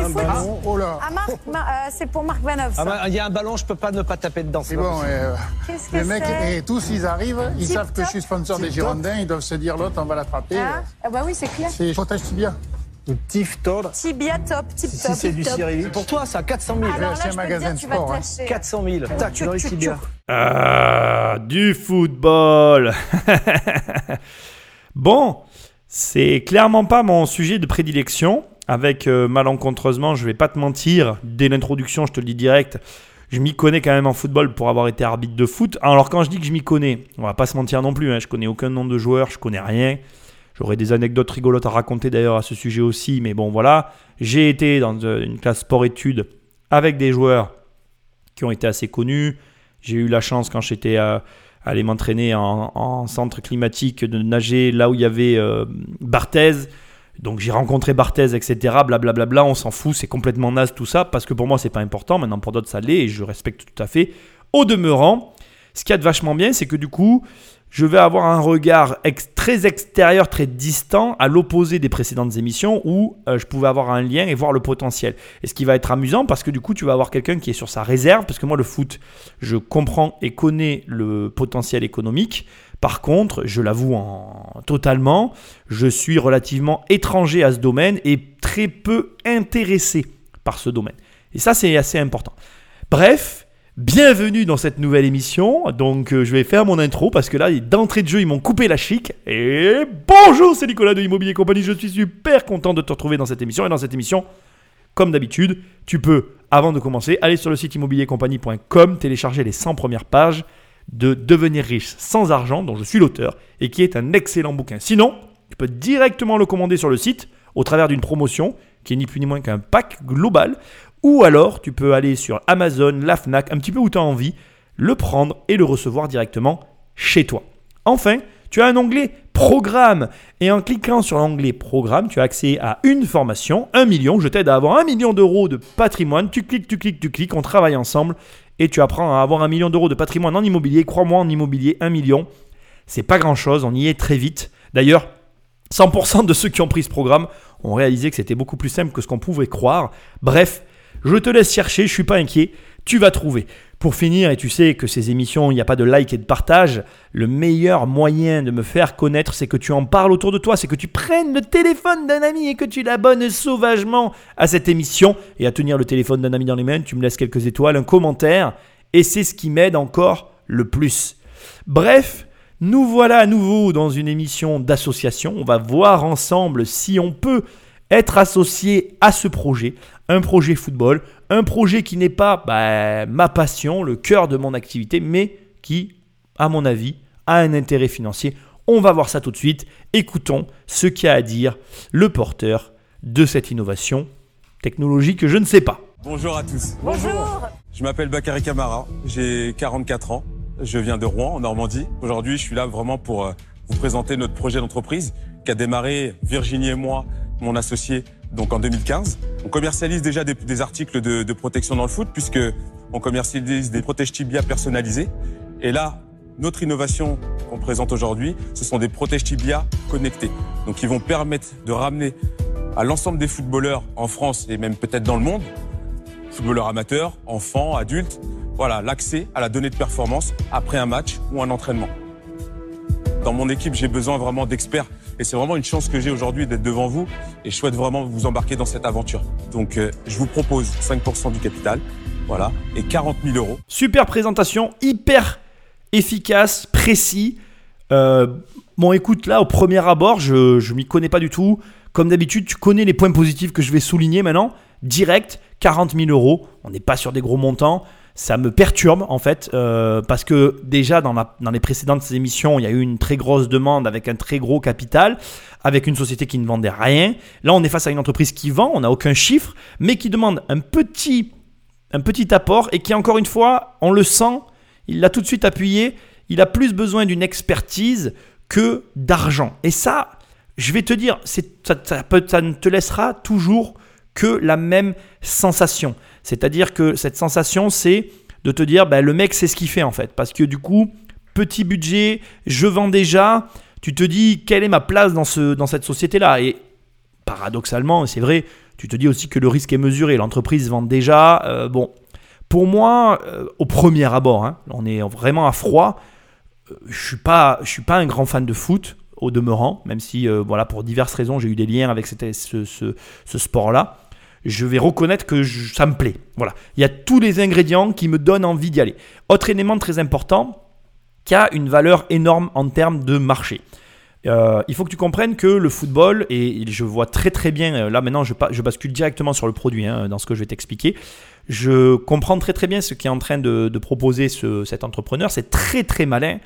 du Un foot. ballon, oh là. Ah, Marc, euh, c'est pour Marc Vanov. Ah bah, il y a un ballon, je peux pas ne pas taper dedans. C'est bon, euh, que les mecs, et tous ils arrivent, ils Tip savent que top. je suis sponsor des Tip Girondins, ils doivent se dire l'autre, on va l'attraper. Hein Ah bah oui, c'est clair. C'est potage tibia. Tif tord. Tibia top, tip Si top. c'est du top. cyrillique. Pour toi, ça, 400 000. Alors là, c'est un magasin dire, sport, te hein. lâcher. 400 000. Tac, tu Tchou, le tchou, tibia. Ah, du football. bon, c'est clairement pas mon sujet de prédilection. Avec euh, malencontreusement, je vais pas te mentir, dès l'introduction, je te le dis direct, je m'y connais quand même en football pour avoir été arbitre de foot. Alors quand je dis que je m'y connais, on va pas se mentir non plus, hein, je connais aucun nom de joueur, je connais rien. J'aurais des anecdotes rigolotes à raconter d'ailleurs à ce sujet aussi, mais bon voilà, j'ai été dans euh, une classe sport-études avec des joueurs qui ont été assez connus. J'ai eu la chance quand j'étais à aller m'entraîner en, en centre climatique de nager là où il y avait euh, Barthez. Donc j'ai rencontré Barthez, etc. Blablabla, bla bla, on s'en fout, c'est complètement naze tout ça, parce que pour moi c'est pas important, maintenant pour d'autres ça l'est, et je respecte tout à fait. Au demeurant, ce qu'il y a de vachement bien, c'est que du coup, je vais avoir un regard très extérieur, très distant, à l'opposé des précédentes émissions où euh, je pouvais avoir un lien et voir le potentiel. Et ce qui va être amusant, parce que du coup, tu vas avoir quelqu'un qui est sur sa réserve, parce que moi, le foot, je comprends et connais le potentiel économique. Par contre, je l'avoue en... totalement, je suis relativement étranger à ce domaine et très peu intéressé par ce domaine. Et ça, c'est assez important. Bref, bienvenue dans cette nouvelle émission. Donc, euh, je vais faire mon intro parce que là, d'entrée de jeu, ils m'ont coupé la chic. Et bonjour, c'est Nicolas de Immobilier Compagnie. Je suis super content de te retrouver dans cette émission. Et dans cette émission, comme d'habitude, tu peux, avant de commencer, aller sur le site immobiliercompagnie.com, télécharger les 100 premières pages de Devenir riche sans argent, dont je suis l'auteur, et qui est un excellent bouquin. Sinon, tu peux directement le commander sur le site au travers d'une promotion qui est ni plus ni moins qu'un pack global, ou alors tu peux aller sur Amazon, la Fnac, un petit peu où tu as envie, le prendre et le recevoir directement chez toi. Enfin, tu as un onglet Programme et en cliquant sur l'onglet Programme, tu as accès à une formation, un million. Je t'aide à avoir un million d'euros de patrimoine. Tu cliques, tu cliques, tu cliques, on travaille ensemble et tu apprends à avoir un million d'euros de patrimoine en immobilier. Crois-moi, en immobilier, un million, c'est pas grand chose. On y est très vite. D'ailleurs, 100% de ceux qui ont pris ce programme ont réalisé que c'était beaucoup plus simple que ce qu'on pouvait croire. Bref, je te laisse chercher, je suis pas inquiet, tu vas trouver. Pour finir, et tu sais que ces émissions, il n'y a pas de like et de partage, le meilleur moyen de me faire connaître, c'est que tu en parles autour de toi, c'est que tu prennes le téléphone d'un ami et que tu l'abonnes sauvagement à cette émission et à tenir le téléphone d'un ami dans les mains, tu me laisses quelques étoiles, un commentaire, et c'est ce qui m'aide encore le plus. Bref, nous voilà à nouveau dans une émission d'association. On va voir ensemble si on peut être associé à ce projet, un projet football, un projet qui n'est pas bah, ma passion, le cœur de mon activité, mais qui, à mon avis, a un intérêt financier. On va voir ça tout de suite. Écoutons ce qu'a à dire le porteur de cette innovation technologique que je ne sais pas. Bonjour à tous. Bonjour. Je m'appelle Bakary Camara, j'ai 44 ans, je viens de Rouen en Normandie. Aujourd'hui, je suis là vraiment pour euh, vous présenter notre projet d'entreprise qui a démarré Virginie et moi, mon associé, donc en 2015. On commercialise déjà des, articles de, protection dans le foot puisque on commercialise des protèges tibia personnalisés. Et là, notre innovation qu'on présente aujourd'hui, ce sont des protèges tibia connectés. Donc, ils vont permettre de ramener à l'ensemble des footballeurs en France et même peut-être dans le monde footballeurs amateurs, enfants, adultes, voilà, l'accès à la donnée de performance après un match ou un entraînement. Dans mon équipe, j'ai besoin vraiment d'experts et c'est vraiment une chance que j'ai aujourd'hui d'être devant vous et je souhaite vraiment vous embarquer dans cette aventure. Donc, euh, je vous propose 5% du capital, voilà, et 40 000 euros. Super présentation, hyper efficace, précis. Euh, bon, écoute, là, au premier abord, je ne m'y connais pas du tout. Comme d'habitude, tu connais les points positifs que je vais souligner maintenant. Direct, 40 000 euros. On n'est pas sur des gros montants. Ça me perturbe en fait euh, parce que déjà dans, dans les précédentes émissions, il y a eu une très grosse demande avec un très gros capital, avec une société qui ne vendait rien. Là, on est face à une entreprise qui vend, on n'a aucun chiffre, mais qui demande un petit, un petit apport et qui encore une fois, on le sent, il l'a tout de suite appuyé, il a plus besoin d'une expertise que d'argent. Et ça, je vais te dire, ça ne te laissera toujours que la même sensation. C'est-à-dire que cette sensation, c'est de te dire, bah, le mec, c'est ce qu'il fait en fait. Parce que du coup, petit budget, je vends déjà, tu te dis, quelle est ma place dans, ce, dans cette société-là? Et paradoxalement, c'est vrai, Tu te dis aussi que le risque est mesuré. L'entreprise vend déjà. Euh, bon, pour moi, euh, au premier abord, hein, on est vraiment à froid. euh, Je suis suis pas un grand fan de foot au demeurant, même si voilà pour diverses raisons j'ai eu des liens avec ce- ce sport-là. Je vais reconnaître que ça me plaît. Voilà, il y a tous les ingrédients qui me donnent envie d'y aller. Autre élément très important, qui a une valeur énorme en termes de marché. Euh, il faut que tu comprennes que le football, et je vois très très bien, euh, là maintenant je, bascule directement sur le produit hein, dans ce que je vais t'expliquer, je comprends très très bien ce qu'est en train de, proposer ce- cet entrepreneur, c'est très très malin.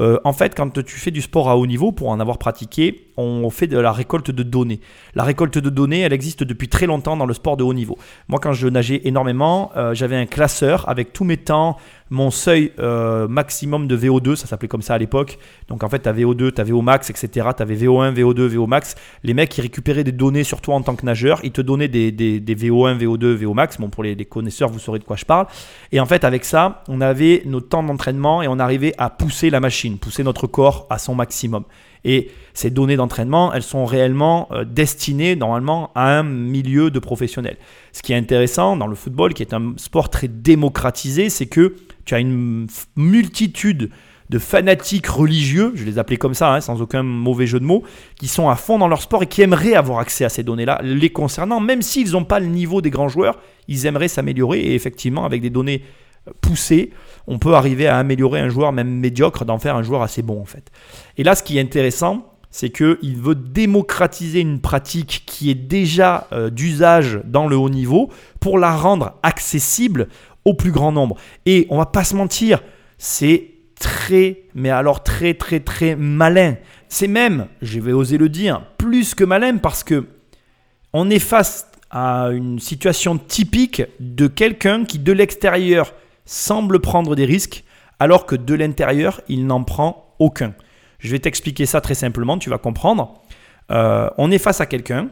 Euh, en fait, quand tu fais du sport à haut niveau, pour en avoir pratiqué, on fait de la récolte de données. La récolte de données, elle existe depuis très longtemps dans le sport de haut niveau. Moi, quand je nageais énormément, euh, j'avais un classeur avec tous mes temps, mon seuil euh, maximum de VO2, ça s'appelait comme ça à l'époque. Donc en fait, tu as VO2, tu as VO max, etc. Tu avais VO1, VO2, VO max. Les mecs, ils récupéraient des données sur toi en tant que nageur. Ils te donnaient des, des- des VO1, VO2, VO max. Bon, pour les, les connaisseurs, vous saurez de quoi je parle. Et en fait, avec ça, on avait nos temps d'entraînement et on arrivait à pousser la machine, pousser notre corps à son maximum. Et ces données d'entraînement, elles sont réellement euh, destinées normalement à un milieu de professionnels. Ce qui est intéressant dans le football, qui est un sport très démocratisé, c'est que tu as une multitude de fanatiques religieux, je les appelais comme ça, hein, sans aucun mauvais jeu de mots, qui sont à fond dans leur sport et qui aimeraient avoir accès à ces données-là, les concernant, même s'ils n'ont pas le niveau des grands joueurs, ils aimeraient s'améliorer et effectivement, avec des données euh, poussées, on peut arriver à améliorer un joueur même médiocre, d'en faire un joueur assez bon en fait. Et là, ce qui est intéressant, c'est qu'il veut démocratiser une pratique qui est déjà euh, d'usage dans le haut niveau pour la rendre accessible au plus grand nombre. Et on va pas se mentir, c'est très, mais alors très très très malin. C'est même, je vais oser le dire, plus que malin parce que on est face à une situation typique de quelqu'un qui de l'extérieur semble prendre des risques alors que de l'intérieur il n'en prend aucun. Je vais t'expliquer ça très simplement, tu vas comprendre. Euh, on est face à quelqu'un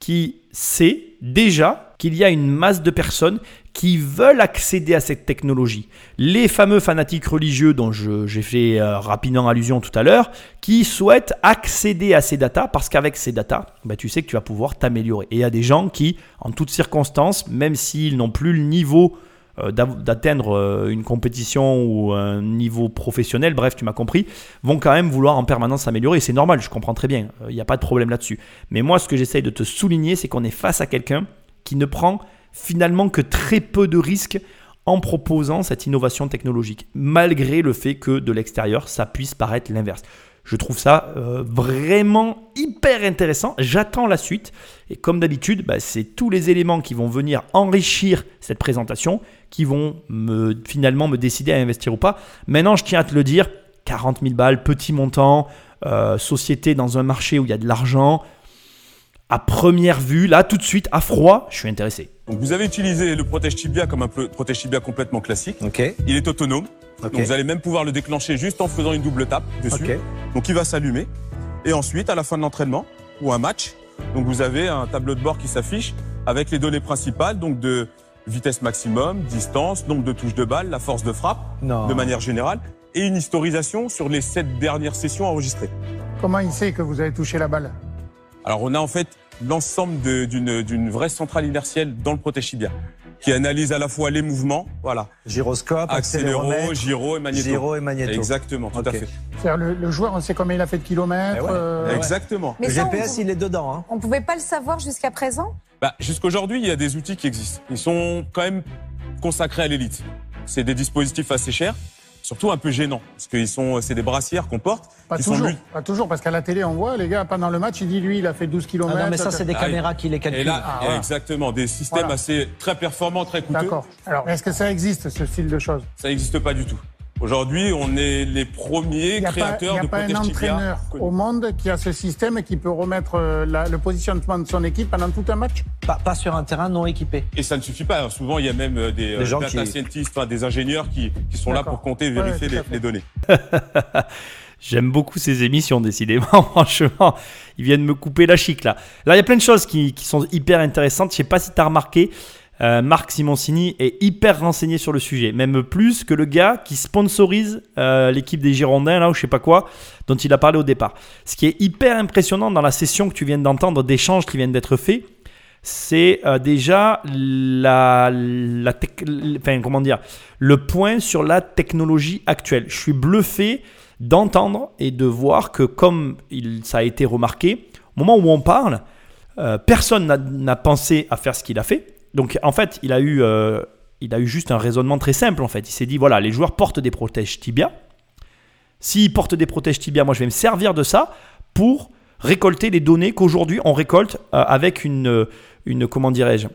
qui sait déjà qu'il y a une masse de personnes qui veulent accéder à cette technologie. Les fameux fanatiques religieux dont j'ai fait euh, rapidement allusion tout à l'heure, qui souhaitent accéder à ces datas parce qu'avec ces datas, bah, tu sais que tu vas pouvoir t'améliorer. Et il y a des gens qui, en toutes circonstances, même s'ils n'ont plus le niveau euh, d'atteindre euh, une compétition ou un niveau professionnel, bref, tu m'as compris, vont quand même vouloir en permanence s'améliorer. C'est normal, je comprends très bien, il n'y a pas de problème là-dessus. Mais moi, ce que j'essaye de te souligner, c'est qu'on est face à quelqu'un qui ne prend finalement que très peu de risques en proposant cette innovation technologique, malgré le fait que de l'extérieur, ça puisse paraître l'inverse. Je trouve ça euh, vraiment hyper intéressant. J'attends la suite. Et comme d'habitude, bah, c'est tous les éléments qui vont venir enrichir cette présentation qui vont me, finalement me décider à investir ou pas. Maintenant, je tiens à te le dire 40 000 balles, petit montant, euh, société dans un marché où il y a de l'argent. À première vue, là, tout de suite, à froid, je suis intéressé. Donc vous avez utilisé le protège tibia comme un protège tibia complètement classique. Ok. Il est autonome. Ok. Donc vous allez même pouvoir le déclencher juste en faisant une double tape dessus. Ok. Donc il va s'allumer. Et ensuite, à la fin de l'entraînement ou un match, donc vous avez un tableau de bord qui s'affiche avec les données principales, donc de vitesse maximum, distance, nombre de touches de balle, la force de frappe, Non. de manière générale, et une historisation sur les sept dernières sessions enregistrées. Comment il sait que vous avez touché la balle? Alors on a en fait l'ensemble d'une d'une vraie centrale inertielle dans le protège tibia qui analyse à la fois les mouvements, voilà, Gyroscope, accéléro, gyro et magnéto. gyro et magnéto. Exactement, tout à fait. C'est-à-dire le, le joueur, on sait combien il a fait de kilomètres. Eh ouais. euh, Ouais. Exactement. Mais Le ça, GPS, il est dedans. Hein. on pouvait pas le savoir jusqu'à présent? Bah, Jusqu'aujourd'hui, il y a des outils qui existent. Ils sont quand même consacrés à l'élite. C'est des dispositifs assez chers, surtout un peu gênants, parce qu'ils sont, c'est des brassières qu'on porte. Pas qui sont toujours, mu- pas toujours, parce qu'à la télé, on voit, les gars, pendant le match, il dit, lui, il a fait 12 Ah kilomètres. non, mais ça, c'est des Ah, caméras qui les Et calculent. là, Ah, voilà. exactement, des systèmes Voilà. assez très performants, très coûteux. D'accord. Alors, est-ce que ça existe, ce style de choses? Ça n'existe pas du tout. Aujourd'hui, on est les premiers Il n'y a pas, il créateurs y a de pas un entraîneur connus. au monde qui a ce système et qui peut remettre euh, la- le positionnement de son équipe pendant tout un match Pas, pas sur un terrain non équipé. Et ça ne suffit pas. hein. Souvent, il y a même euh, des, euh, Des gens data qui- scientists, enfin, des ingénieurs qui, qui sont là pour compter et Ouais, vérifier à les, les données. J'aime beaucoup ces émissions, décidément. Franchement, ils viennent me couper la chic là. Là, il y a plein de choses qui, qui sont hyper intéressantes. Je sais pas si tu as remarqué, euh, Marc Simoncini est hyper renseigné sur le sujet. Même plus que le gars qui sponsorise euh, l'équipe des Girondins, là, ou je sais pas quoi, dont il a parlé au départ. Ce qui est hyper impressionnant dans la session que tu viens d'entendre, d'échanges qui viennent d'être faits, c'est euh, déjà la, la enfin, comment dire, le point sur la technologie actuelle. Je suis bluffé d'entendre et de voir que, comme ça a été remarqué, au moment où on parle, personne n'a pensé à faire ce qu'il a fait. Donc, en fait, il a eu, euh, il a eu juste un raisonnement très simple. En fait, il s'est dit voilà, les joueurs portent des protèges tibia. S'ils portent des protèges tibia, moi, je vais me servir de ça pour récolter les données qu'aujourd'hui on récolte euh, avec une, une comment dirais-je,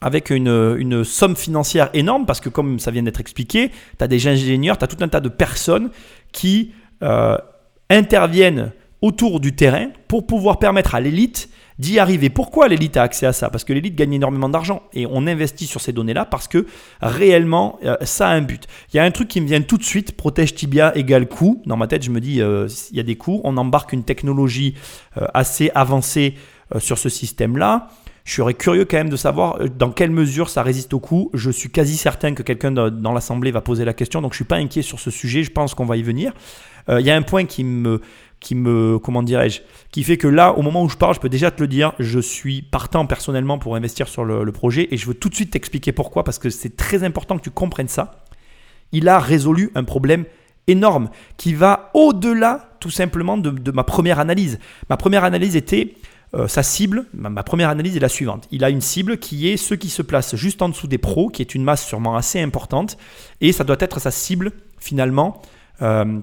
avec une, somme financière énorme, parce que comme ça vient d'être expliqué, tu as des ingénieurs, tu as tout un tas de personnes qui euh, interviennent autour du terrain pour pouvoir permettre à l'élite d'y arriver. Pourquoi l'élite a accès à ça? Parce que l'élite gagne énormément d'argent et on investit sur ces données-là parce que réellement euh, ça a un but. Il y a un truc qui me vient tout de suite, protège tibia égale coût. Dans ma tête, je me dis, euh, il y a des coûts. On embarque une technologie euh, assez avancée sur ce système-là. Je serais curieux quand même de savoir dans quelle mesure ça résiste au coup. Je suis quasi certain que quelqu'un dans l'Assemblée va poser la question, donc je suis pas inquiet sur ce sujet. Je pense qu'on va y venir. Il y a un point qui me, qui me, comment dirais-je, qui fait que là, au moment où je parle, je peux déjà te le dire, je suis partant personnellement pour investir sur le, projet et je veux tout de suite t'expliquer pourquoi, parce que c'est très important que tu comprennes ça. Il a résolu un problème énorme qui va au-delà tout simplement de, ma première analyse. Ma première analyse était euh, sa cible, ma, ma première analyse est la suivante. Il a une cible qui est ceux qui se placent juste en dessous des pros, qui est une masse sûrement assez importante, et ça doit être sa cible finalement euh,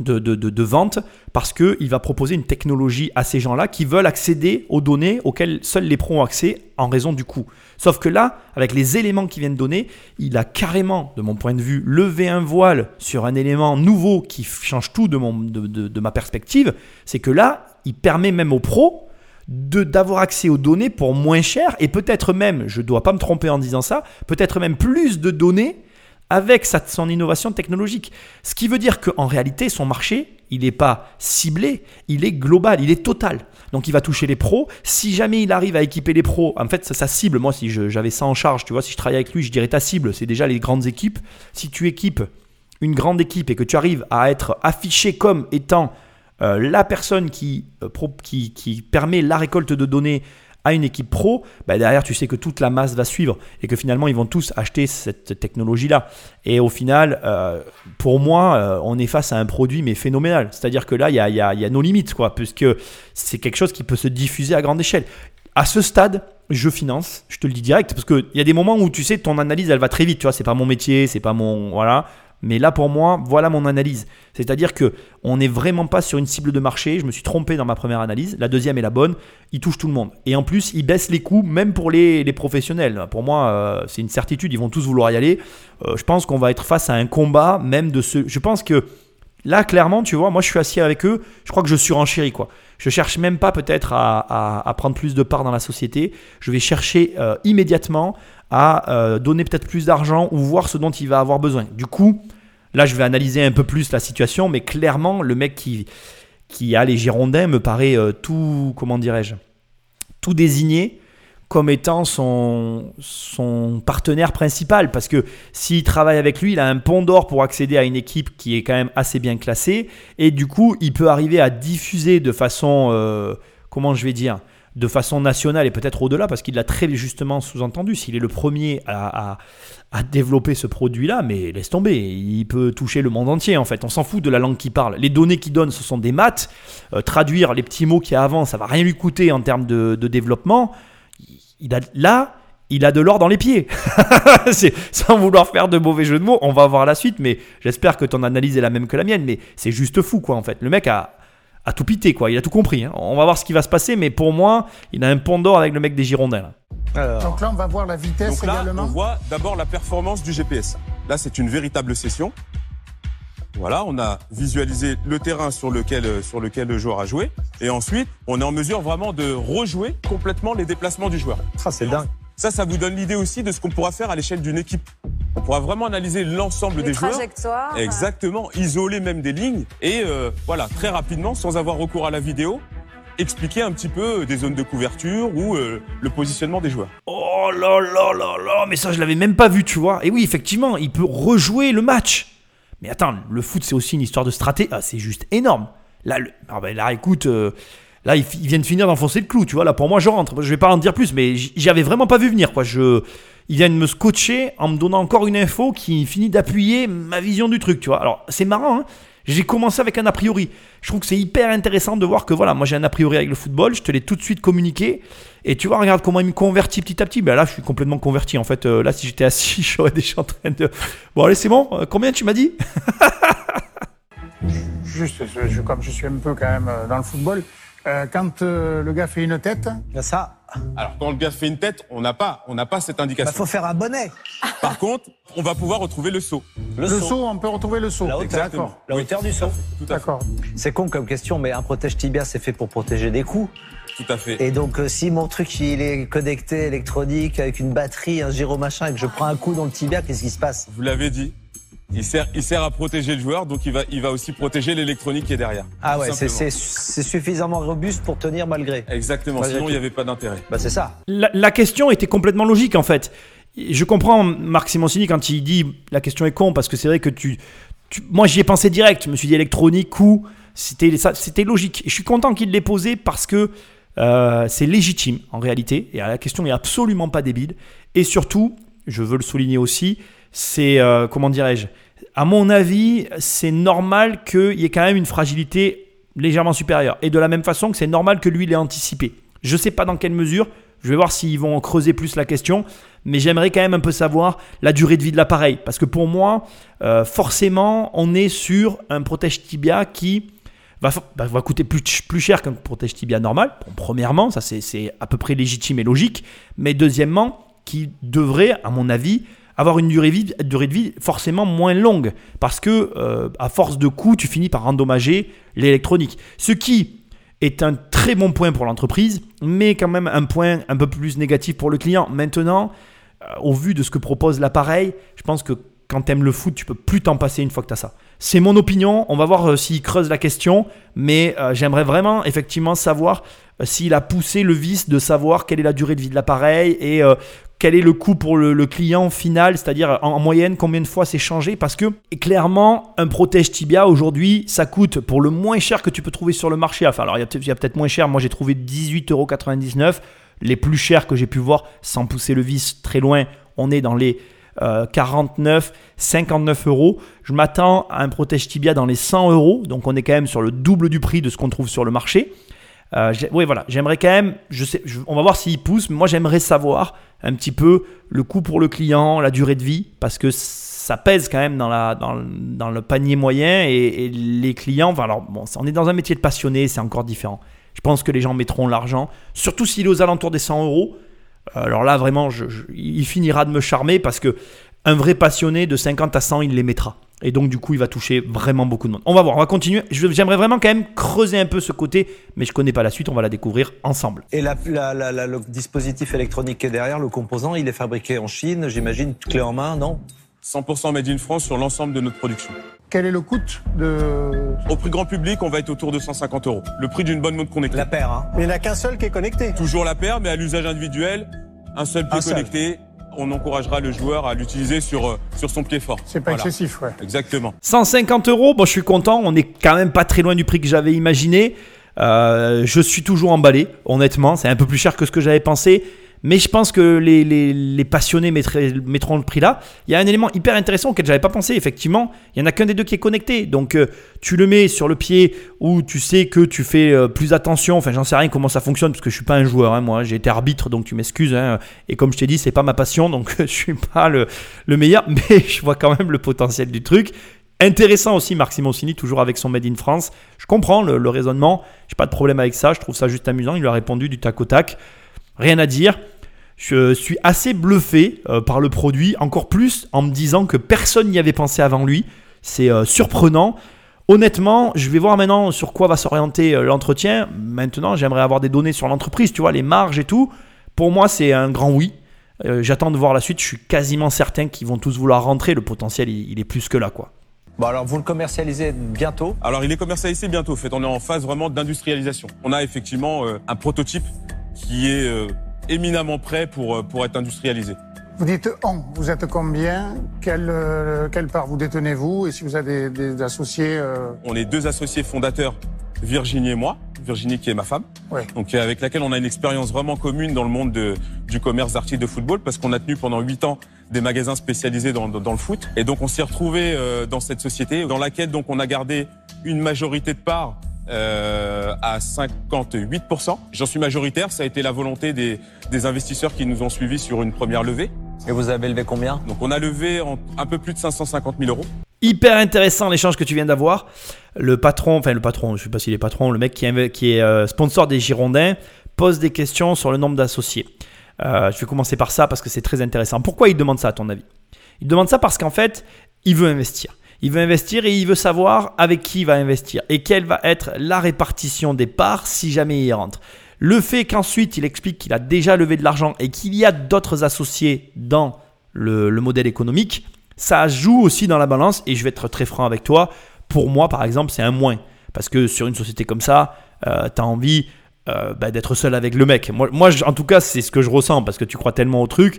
de, vente, parce qu'il va proposer une technologie à ces gens-là qui veulent accéder aux données auxquelles seuls les pros ont accès en raison du coût. Sauf que là, avec les éléments qu'il vient de donner, il a carrément, de mon point de vue, levé un voile sur un élément nouveau qui change tout de, mon, de, ma perspective. C'est que là, il permet même aux pros d'avoir accès aux données pour moins cher et peut-être même, je ne dois pas me tromper en disant ça, peut-être même plus de données avec sa- son innovation technologique. Ce qui veut dire qu'en réalité, son marché, il n'est pas ciblé, il est global, il est total. Donc il va toucher les pros. Si jamais il arrive à équiper les pros, en fait, sa cible, moi, si j'avais ça en charge, tu vois, si je travaillais avec lui, je dirais ta cible, c'est déjà les grandes équipes. Si tu équipes une grande équipe et que tu arrives à être affiché comme étant euh, la personne euh, qui, qui permet la récolte de données à une équipe pro, bah derrière tu sais que toute la masse va suivre et que finalement ils vont tous acheter cette technologie-là. Et au final, euh, pour moi, euh, on est face à un produit mais phénoménal. C'est-à-dire que là, il y a, nos limites, quoi, puisque c'est quelque chose qui peut se diffuser à grande échelle. À ce stade, je finance, je te le dis direct, parce qu'il y a des moments où tu sais, ton analyse, elle va très vite, tu vois, c'est pas mon métier, c'est pas mon. Voilà. Mais là, pour moi, voilà mon analyse. C'est-à-dire que on n'est vraiment pas sur une cible de marché. Je me suis trompé dans ma première analyse. La deuxième est la bonne. Il touche tout le monde. Et en plus, il baisse les coûts, même pour les, professionnels. Pour moi, euh, c'est une certitude. Ils vont tous vouloir y aller. Euh, je pense qu'on va être face à un combat, même de ce. Je pense que là, clairement, tu vois, moi, je suis assis avec eux. Je crois que je surenchéris, quoi. Je cherche même pas peut-être à, prendre plus de part dans la société. Je vais chercher euh, immédiatement à euh, donner peut-être plus d'argent ou voir ce dont il va avoir besoin. Du coup, là, je vais analyser un peu plus la situation, mais clairement, le mec qui, qui a les Girondins me paraît euh, tout, comment dirais-je, tout désigné comme étant son, partenaire principal. Parce que s'il travaille avec lui, il a un pont d'or pour accéder à une équipe qui est quand même assez bien classée. Et du coup, il peut arriver à diffuser de façon, euh, comment je vais dire, de façon nationale et peut-être au-delà, parce qu'il l'a très justement sous-entendu. S'il est le premier à, développer ce produit-là, mais laisse tomber, il peut toucher le monde entier en fait. On s'en fout de la langue qu'il parle. Les données qu'il donne, ce sont des maths. Euh, traduire les petits mots qu'il y a avant, ça va rien lui coûter en termes de développement. Il a, là, il a de l'or dans les pieds. C'est- sans vouloir faire de mauvais jeux de mots, on va voir la suite, mais j'espère que ton analyse est la même que la mienne. Mais c'est juste fou, quoi, en fait. Le mec a, a tout pité, quoi. Il a tout compris. hein. On va voir ce qui va se passer, mais pour moi, il a un pont d'or avec le mec des Girondins. là. Alors, Donc là, on va voir la vitesse Donc là, on également. voit d'abord la performance du GPS. Là, c'est une véritable session. Voilà, on a visualisé le terrain sur lequel, euh, sur lequel le joueur a joué. Et ensuite, on est en mesure vraiment de rejouer complètement les déplacements du joueur. ça c'est dingue. Ça, ça vous donne l'idée aussi de ce qu'on pourra faire à l'échelle d'une équipe. On pourra vraiment analyser l'ensemble des joueurs. trajectoires. Exactement, isoler même des lignes et euh, voilà, très rapidement, sans avoir recours à la vidéo, expliquer un petit peu euh, des zones de couverture ou euh, le positionnement des joueurs. Oh là là là là, mais ça je l'avais même pas vu, tu vois. Et oui, effectivement, il peut rejouer le match. Mais attends, le foot c'est aussi une histoire de stratégie. Ah, c'est juste énorme. Là, le- ah ben là écoute, euh, Là, ils, ils viennent de finir d'enfoncer le clou, tu vois. Là, pour moi, je rentre. Je vais pas en dire plus, mais j'y avais vraiment pas vu venir, quoi. Je, ils viennent me scotcher en me donnant encore une info qui finit d'appuyer ma vision du truc, tu vois. Alors, c'est marrant, hein. J'ai commencé avec un a priori. Je trouve que c'est hyper intéressant de voir que voilà, moi j'ai un a priori avec le football, je te l'ai tout de suite communiqué. Et tu vois, regarde comment il me convertit petit à petit. Ben là, je suis complètement converti. En fait, Euh, là, si j'étais assis, je serais déjà en train de. Bon, allez, c'est bon. Euh, Combien tu m'as dit Juste, je- je- comme je suis un peu quand même euh, dans le football, euh, quand euh, le gars fait une tête, Ça, Alors, quand le gars fait une tête, on n'a pas, on n'a pas cette bah, indication. faut faire un bonnet. Par contre, on va pouvoir retrouver le saut. Le, le saut. saut, on peut retrouver le saut. La hauteur. D'accord. La hauteur du saut. Tout à fait. D'accord. C'est con comme question, mais un protège tibia, c'est fait pour protéger des coups. Tout à fait. Et donc, euh, si mon truc il est connecté électronique avec une batterie, un gyro machin, et que je prends un coup dans le tibia, qu'est-ce qui se passe? Vous l'avez dit. Il sert, il sert à protéger le joueur, donc il va, il va aussi protéger l'électronique qui est derrière. Ah ouais, c'est simplement. c'est- c'est suffisamment robuste pour tenir malgré. Exactement. Malgré Sinon, il n'y avait pas d'intérêt. Bah c'est ça. la, la question était complètement logique en fait. Je comprends Marc Simoncini quand il dit la question est con parce que c'est vrai que tu, tu- moi j'y ai pensé direct. Je me suis dit électronique, coup, c'était ça, c'était logique. Et je suis content qu'il l'ait posé parce que euh, c'est légitime en réalité. Et la question n'est absolument pas débile. Et surtout, je veux le souligner aussi, c'est euh, comment dirais-je À mon avis, c'est normal qu'il y ait quand même une fragilité légèrement supérieure. Et de la même façon que c'est normal que lui l'ait anticipé. Je ne sais pas dans quelle mesure. Je vais voir s'ils vont creuser plus la question. Mais j'aimerais quand même un peu savoir la durée de vie de l'appareil. Parce que pour moi, euh, forcément, on est sur un protège tibia qui bah, va coûter plus, cher qu'un protège tibia normal. Premièrement, ça c'est- à peu près légitime et logique. Mais deuxièmement, qui devrait, à mon avis, avoir une durée de vie forcément moins longue. Parce que, euh, à force de coûts, tu finis par endommager l'électronique. Ce qui est un très bon point pour l'entreprise, mais quand même un point un peu plus négatif pour le client. Maintenant, euh, au vu de ce que propose l'appareil, je pense que quand tu aimes le foot, tu peux plus t'en passer une fois que tu as ça. C'est mon opinion, on va voir euh, s'il creuse la question, mais euh, j'aimerais vraiment effectivement savoir euh, s'il a poussé le vice de savoir quelle est la durée de vie de l'appareil et quel est le coût pour le, client final, c'est-à-dire en, en moyenne combien de fois c'est changé, parce que clairement un protège tibia aujourd'hui ça coûte pour le moins cher que tu peux trouver sur le marché, enfin alors il y a peut-être il y a peut-être moins cher, moi j'ai trouvé 18,99€, les plus chers que j'ai pu voir sans pousser le vice très loin, on est dans les euh, 49, 59 euros. Je m'attends à un protège tibia dans les 100 euros, donc on est quand même sur le double du prix de ce qu'on trouve sur le marché. Euh, oui, voilà, j'aimerais quand même, on va voir s'il pousse, mais moi j'aimerais savoir un petit peu le coût pour le client, la durée de vie, parce que ça pèse quand même dans, le- panier moyen et, et les clients, enfin, alors bon, on est dans un métier de passionné, c'est encore différent. Je pense que les gens mettront l'argent, surtout s'il est aux alentours des 100 euros. Alors là, vraiment, il finira de me charmer parce que un vrai passionné de 50 à 100, il les mettra. Et donc, du coup, il va toucher vraiment beaucoup de monde. On va voir, on va continuer. J'aimerais vraiment quand même creuser un peu ce côté, mais je connais pas la suite, on va la découvrir ensemble. Et la- la- le dispositif électronique qui est derrière, le composant, il est fabriqué en Chine, j'imagine, clé en main, non? 100% made in France sur l'ensemble de notre production. Quel est le coût de... Au prix grand public, on va être autour de 150 euros. Le prix d'une bonne montre connectée. La paire, hein Mais il n'y en a qu'un seul qui est connecté. Toujours la paire, mais à l'usage individuel, un seul pied Un seul. connecté. On encouragera le joueur à l'utiliser sur, euh, sur son pied fort. C'est pas Voilà. excessif, ouais. Exactement. 150 euros, bon, je suis content. On est quand même pas très loin du prix que j'avais imaginé. Euh, je suis toujours emballé, honnêtement. C'est un peu plus cher que ce que j'avais pensé. Mais je pense que les, les- passionnés mettront le prix là. Il y a un élément hyper intéressant auquel j'avais pas pensé. Effectivement, il y en a qu'un des deux qui est connecté. Donc, euh, tu le mets sur le pied où tu sais que tu fais euh, plus attention. Enfin, j'en sais rien comment ça fonctionne parce que je suis pas un joueur. hein, moi, j'ai été arbitre, donc tu m'excuses. hein. Et comme je t'ai dit, c'est pas ma passion, donc je suis pas le, le meilleur. Mais je vois quand même le potentiel du truc. Intéressant aussi, Marc Simoncini, toujours avec son Made in France. Je comprends le, le raisonnement, j'ai pas de problème avec ça, je trouve ça juste amusant. Il lui a répondu du tac au tac. Rien à dire. Je suis assez bluffé euh, par le produit, encore plus en me disant que personne n'y avait pensé avant lui. C'est euh, surprenant. Honnêtement, je vais voir maintenant sur quoi va s'orienter euh, l'entretien. Maintenant, j'aimerais avoir des données sur l'entreprise, tu vois, les marges et tout. Pour moi, c'est un grand oui. Euh, J'attends de voir la suite. Je suis quasiment certain qu'ils vont tous vouloir rentrer. Le potentiel, il, il est plus que là, quoi. Bon, alors vous le commercialisez bientôt? Alors, il est commercialisé bientôt. En fait, on est en phase vraiment d'industrialisation. On a effectivement euh, un prototype qui est euh, éminemment prêt pour, euh, pour être industrialisé. Vous dites on, vous êtes combien? Quelle, euh, quelle part vous détenez-vous? Et si vous avez des, des associés euh, On est deux associés fondateurs Virginie et moi. Virginie qui est ma femme, Ouais. donc avec laquelle on a une expérience vraiment commune dans le monde de- du commerce d'articles de football parce qu'on a tenu pendant huit ans des magasins spécialisés dans, dans- dans le foot. Et donc on s'est retrouvé euh, dans cette société dans laquelle donc on a gardé une majorité de parts euh, à 58%. J'en suis majoritaire, ça a été la volonté des, des investisseurs qui nous ont suivis sur une première levée. Et vous avez levé combien? Donc on a levé en- un peu plus de 550 000 euros. Hyper intéressant l'échange que tu viens d'avoir. Le patron, enfin le patron, je sais pas s'il est patron, le mec qui est, qui est euh, sponsor des Girondins pose des questions sur le nombre d'associés. Euh, je vais commencer par ça parce que c'est très intéressant. Pourquoi il demande ça à ton avis? Il demande ça parce qu'en fait, il veut investir. Il veut investir et il veut savoir avec qui il va investir et quelle va être la répartition des parts si jamais il rentre. Le fait qu'ensuite il explique qu'il a déjà levé de l'argent et qu'il y a d'autres associés dans le, le modèle économique, ça joue aussi dans la balance et je vais être très franc avec toi. Pour moi, par exemple, c'est un moins. Parce que sur une société comme ça, tu as envie euh, bah, d'être seul avec le mec. Moi, en tout cas, c'est ce que je ressens parce que tu crois tellement au truc.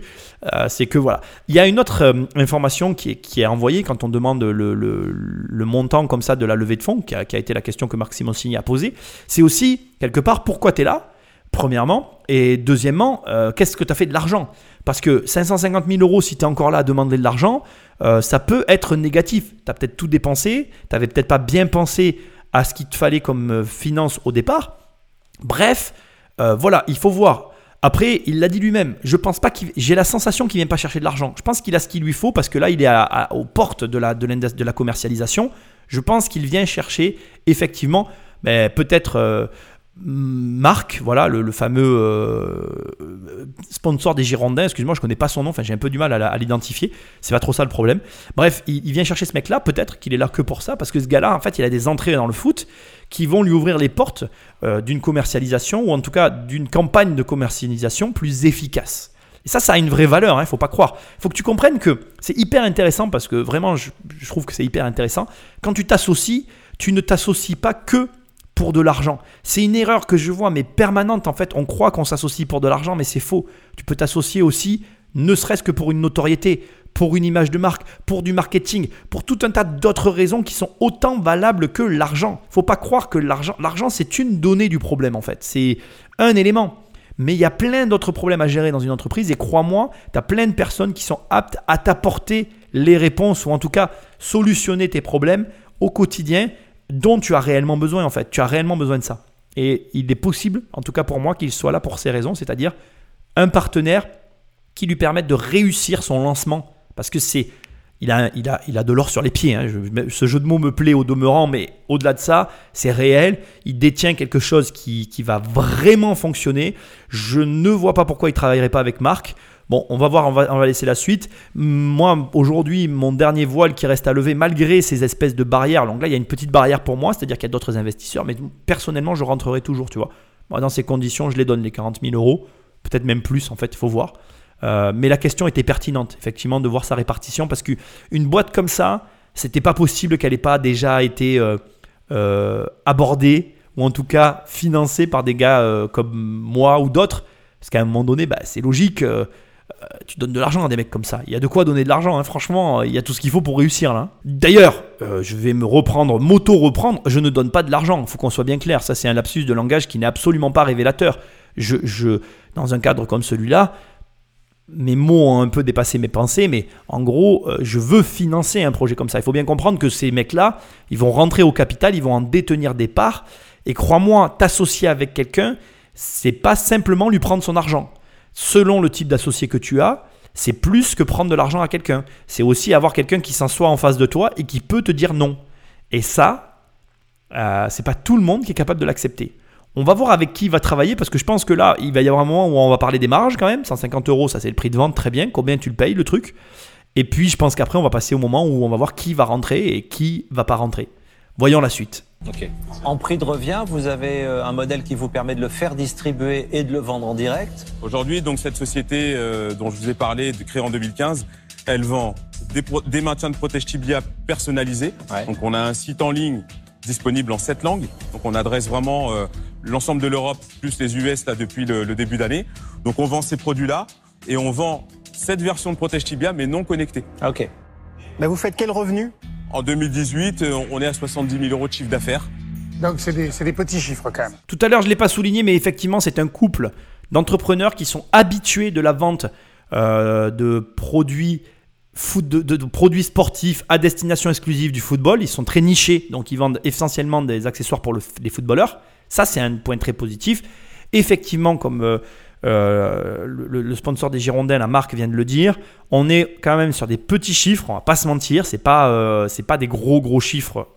euh, c'est que voilà. Il y a une autre euh, information qui est, envoyée quand on demande le, montant comme ça de la levée de fonds, qui a, qui a été la question que Marc Simoncini a posée. C'est aussi, quelque part, pourquoi tu es là Premièrement. Et deuxièmement, qu'est-ce que tu as fait de l'argent? Parce que 550 000 euros, si tu es encore là à demander de l'argent, ça peut être négatif. Tu as peut-être tout dépensé, tu n'avais peut-être pas bien pensé à ce qu'il te fallait comme finance au départ. Bref, euh, voilà, il faut voir. Après, il l'a dit lui-même. Je pense pas qu'il. J'ai la sensation qu'il vient pas chercher de l'argent. Je pense qu'il a ce qu'il lui faut parce que là, il est aux portes de la, de, la commercialisation. Je pense qu'il vient chercher effectivement, mais peut-être euh, Marc, voilà, le, fameux euh, sponsor des Girondins. Excuse-moi, je connais pas son nom. Enfin, j'ai un peu du mal à, l'identifier. C'est pas trop ça le problème. Bref, il, vient chercher ce mec-là. Peut-être qu'il est là que pour ça parce que ce gars-là, en fait, il a des entrées dans le foot qui vont lui ouvrir les portes euh, d'une commercialisation ou en tout cas d'une campagne de commercialisation plus efficace. Et ça, ça a une vraie valeur, il ne faut pas croire. Il faut que tu comprennes que c'est hyper intéressant parce que vraiment, je, je trouve que c'est hyper intéressant. Quand tu t'associes, tu ne t'associes pas que pour de l'argent. C'est une erreur que je vois, mais permanente en fait. On croit qu'on s'associe pour de l'argent, mais c'est faux. Tu peux t'associer aussi, ne serait-ce que pour une notoriété, pour une image de marque, pour du marketing, pour tout un tas d'autres raisons qui sont autant valables que l'argent. Faut pas croire que l'argent, l'argent c'est une donnée du problème en fait. C'est un élément. Mais il y a plein d'autres problèmes à gérer dans une entreprise et crois-moi, tu as plein de personnes qui sont aptes à t'apporter les réponses ou en tout cas solutionner tes problèmes au quotidien dont tu as réellement besoin en fait. Tu as réellement besoin de ça. Et il est possible, en tout cas pour moi, qu'il soit là pour ces raisons, c'est-à-dire un partenaire qui lui permette de réussir son lancement. Parce que c'est. Il a, il, a, il a de l'or sur les pieds. hein. Ce jeu de mots me plaît au demeurant, mais au-delà de ça, c'est réel. Il détient quelque chose qui, qui va vraiment fonctionner. Je ne vois pas pourquoi il ne travaillerait pas avec Marc. Bon, on va voir, on va, on va laisser la suite. Moi, aujourd'hui, mon dernier voile qui reste à lever, malgré ces espèces de barrières, donc là, il y a une petite barrière pour moi, c'est-à-dire qu'il y a d'autres investisseurs, mais personnellement, je rentrerai toujours, tu vois. Moi, dans ces conditions, je les donne les 40 000 euros, peut-être même plus, en fait, il faut voir. Euh, mais la question était pertinente, effectivement, de voir sa répartition, parce qu'une boîte comme ça, c'était pas possible qu'elle n'ait pas déjà été euh, euh, abordée, ou en tout cas financée par des gars comme moi ou d'autres. Parce qu'à un moment donné, bah, c'est logique, tu donnes de l'argent à des mecs comme ça. Il y a de quoi donner de l'argent, hein, franchement, il y a tout ce qu'il faut pour réussir là. D'ailleurs, euh, je vais me reprendre, m'auto-reprendre, je ne donne pas de l'argent, il faut qu'on soit bien clair, ça c'est un lapsus de langage qui n'est absolument pas révélateur. Je, je, dans un cadre comme celui-là, mes mots ont un peu dépassé mes pensées, mais en gros, euh, je veux financer un projet comme ça. Il faut bien comprendre que ces mecs-là, ils vont rentrer au capital, ils vont en détenir des parts, et crois-moi, t'associer avec quelqu'un, c'est pas simplement lui prendre son argent. Selon le type d'associé que tu as, c'est plus que prendre de l'argent à quelqu'un. C'est aussi avoir quelqu'un qui s'assoit en face de toi et qui peut te dire non. Et ça, euh, c'est pas tout le monde qui est capable de l'accepter. On va voir avec qui il va travailler parce que je pense que là, il va y avoir un moment où on va parler des marges quand même. 150 euros, ça c'est le prix de vente, très bien. Combien tu le payes le truc? Et puis je pense qu'après, on va passer au moment où on va voir qui va rentrer et qui va pas rentrer. Voyons la suite. En prix de revient, vous avez euh, un modèle qui vous permet de le faire distribuer et de le vendre en direct. Aujourd'hui, donc cette société euh, dont je vous ai parlé, de- créée en 2015, elle vend des, maintiens de protège tibia personnalisés. Ouais. Donc on a un site en ligne disponible en sept langues. Donc on adresse vraiment euh, l'ensemble de l'Europe plus les US là depuis le, le début d'année. Donc on vend ces produits-là et on vend cette version de protège tibia mais non connectée. Ok. Mais vous faites quel revenu? En 2018, euh, on est à 70 000 euros de chiffre d'affaires Donc c'est des, c'est des petits chiffres quand même. Tout à l'heure, je ne l'ai pas souligné, mais effectivement, c'est un couple d'entrepreneurs qui sont habitués de la vente euh, de produits foot, de, de- de produits sportifs à destination exclusive du football. Ils sont très nichés, donc ils vendent essentiellement des accessoires pour le- les footballeurs. Ça, c'est un point très positif. Effectivement, comme euh, euh, le, sponsor des Girondins, la marque vient de le dire, on est quand même sur des petits chiffres. On va pas se mentir, c'est pas euh, pas des gros gros chiffres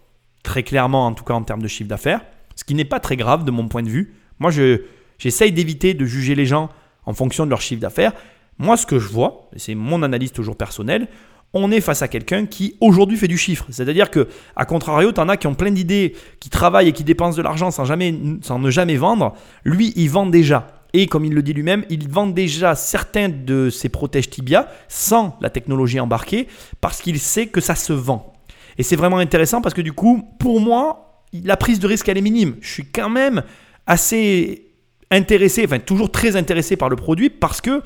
très clairement, en tout cas en termes de chiffre d'affaires. Ce qui n'est pas très grave de mon point de vue. Moi, je j'essaye d'éviter de juger les gens en fonction de leur chiffre d'affaires. Moi, ce que je vois, et c'est mon analyse toujours personnelle, on est face à quelqu'un qui aujourd'hui fait du chiffre. C'est-à-dire que, à contrario, tu en as qui ont plein d'idées, qui travaillent et qui dépensent de l'argent sans, jamais, sans ne jamais vendre. Lui, il vend déjà. Et comme il le dit lui-même, il vend déjà certains de ses protèges tibia sans la technologie embarquée parce qu'il sait que ça se vend. Et c'est vraiment intéressant parce que du coup, pour moi, la prise de risque, elle est minime. Je suis quand même assez intéressé, enfin toujours très intéressé par le produit parce que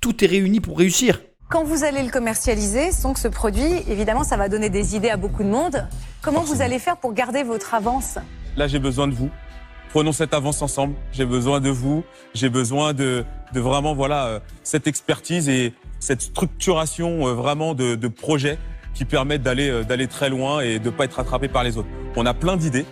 tout est réuni pour réussir. Quand vous allez le commercialiser, donc ce produit, évidemment, ça va donner des idées à beaucoup de monde. Comment vous allez faire pour garder votre avance? Là, j'ai besoin de vous. Prenons cette avance ensemble. J'ai besoin de vous. J'ai besoin de, de vraiment voilà euh, cette expertise et cette structuration euh, vraiment de, de projets qui permettent d'aller euh, d'aller très loin et de pas être rattrapé par les autres. On a plein d'idées.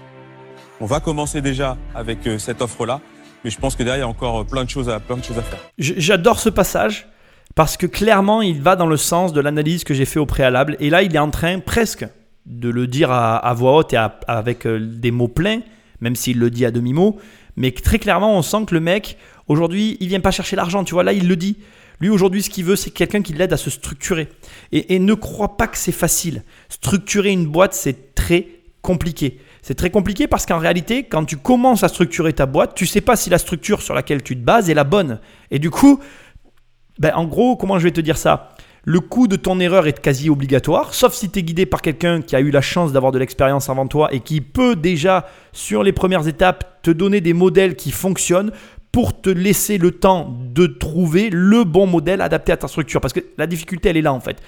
On va commencer déjà avec cette offre-là, mais je pense que derrière il y a encore plein de choses à plein de choses à faire. J'adore ce passage parce que clairement, il va dans le sens de l'analyse que j'ai fait au préalable. Et là, il est en train presque de le dire à, voix haute et avec des mots pleins, même s'il le dit à demi-mot. Mais très clairement, on sent que le mec, aujourd'hui, il vient pas chercher l'argent. Tu vois, là, il le dit. Lui, aujourd'hui, ce qu'il veut, c'est quelqu'un qui l'aide à se structurer. Et, et ne crois pas que c'est facile. Structurer une boîte, c'est très compliqué. C'est très compliqué parce qu'en réalité, quand tu commences à structurer ta boîte, tu sais pas si la structure sur laquelle tu te bases est la bonne. Et du coup, ben, en gros, comment je vais te dire ça? Le coût de ton erreur est quasi obligatoire, sauf si tu es guidé par quelqu'un qui a eu la chance d'avoir de l'expérience avant toi et qui peut déjà, sur les premières étapes, te donner des modèles qui fonctionnent pour te laisser le temps de trouver le bon modèle adapté à ta structure. Parce que la difficulté, elle est là en fait.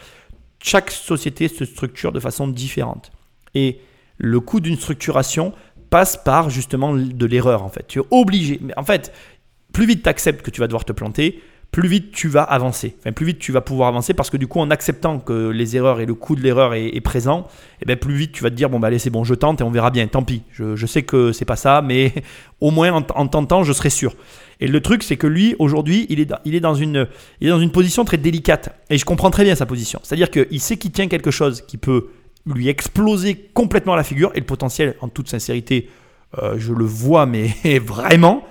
Chaque société se structure de façon différente. Et le coût d'une structuration passe par justement de l'erreur en fait. Tu es obligé. Mais en fait, plus vite tu acceptes que tu vas devoir te planter, plus vite tu vas avancer. Enfin, plus vite tu vas pouvoir avancer parce que du coup, en acceptant que les erreurs et le coût de l'erreur est, présent, et ben plus vite tu vas te dire bon bah allez c'est bon, je tente et on verra bien. Tant pis. Je, sais que c'est pas ça, mais au moins en, en tentant, je serai sûr. Et le truc, c'est que lui, aujourd'hui, il est, dans- il, est dans une, il est dans une position très délicate. Et je comprends très bien sa position. C'est-à-dire qu'il sait qu'il tient quelque chose qui peut lui exploser complètement la figure. Et le potentiel, en toute sincérité, euh, je le vois, mais vraiment.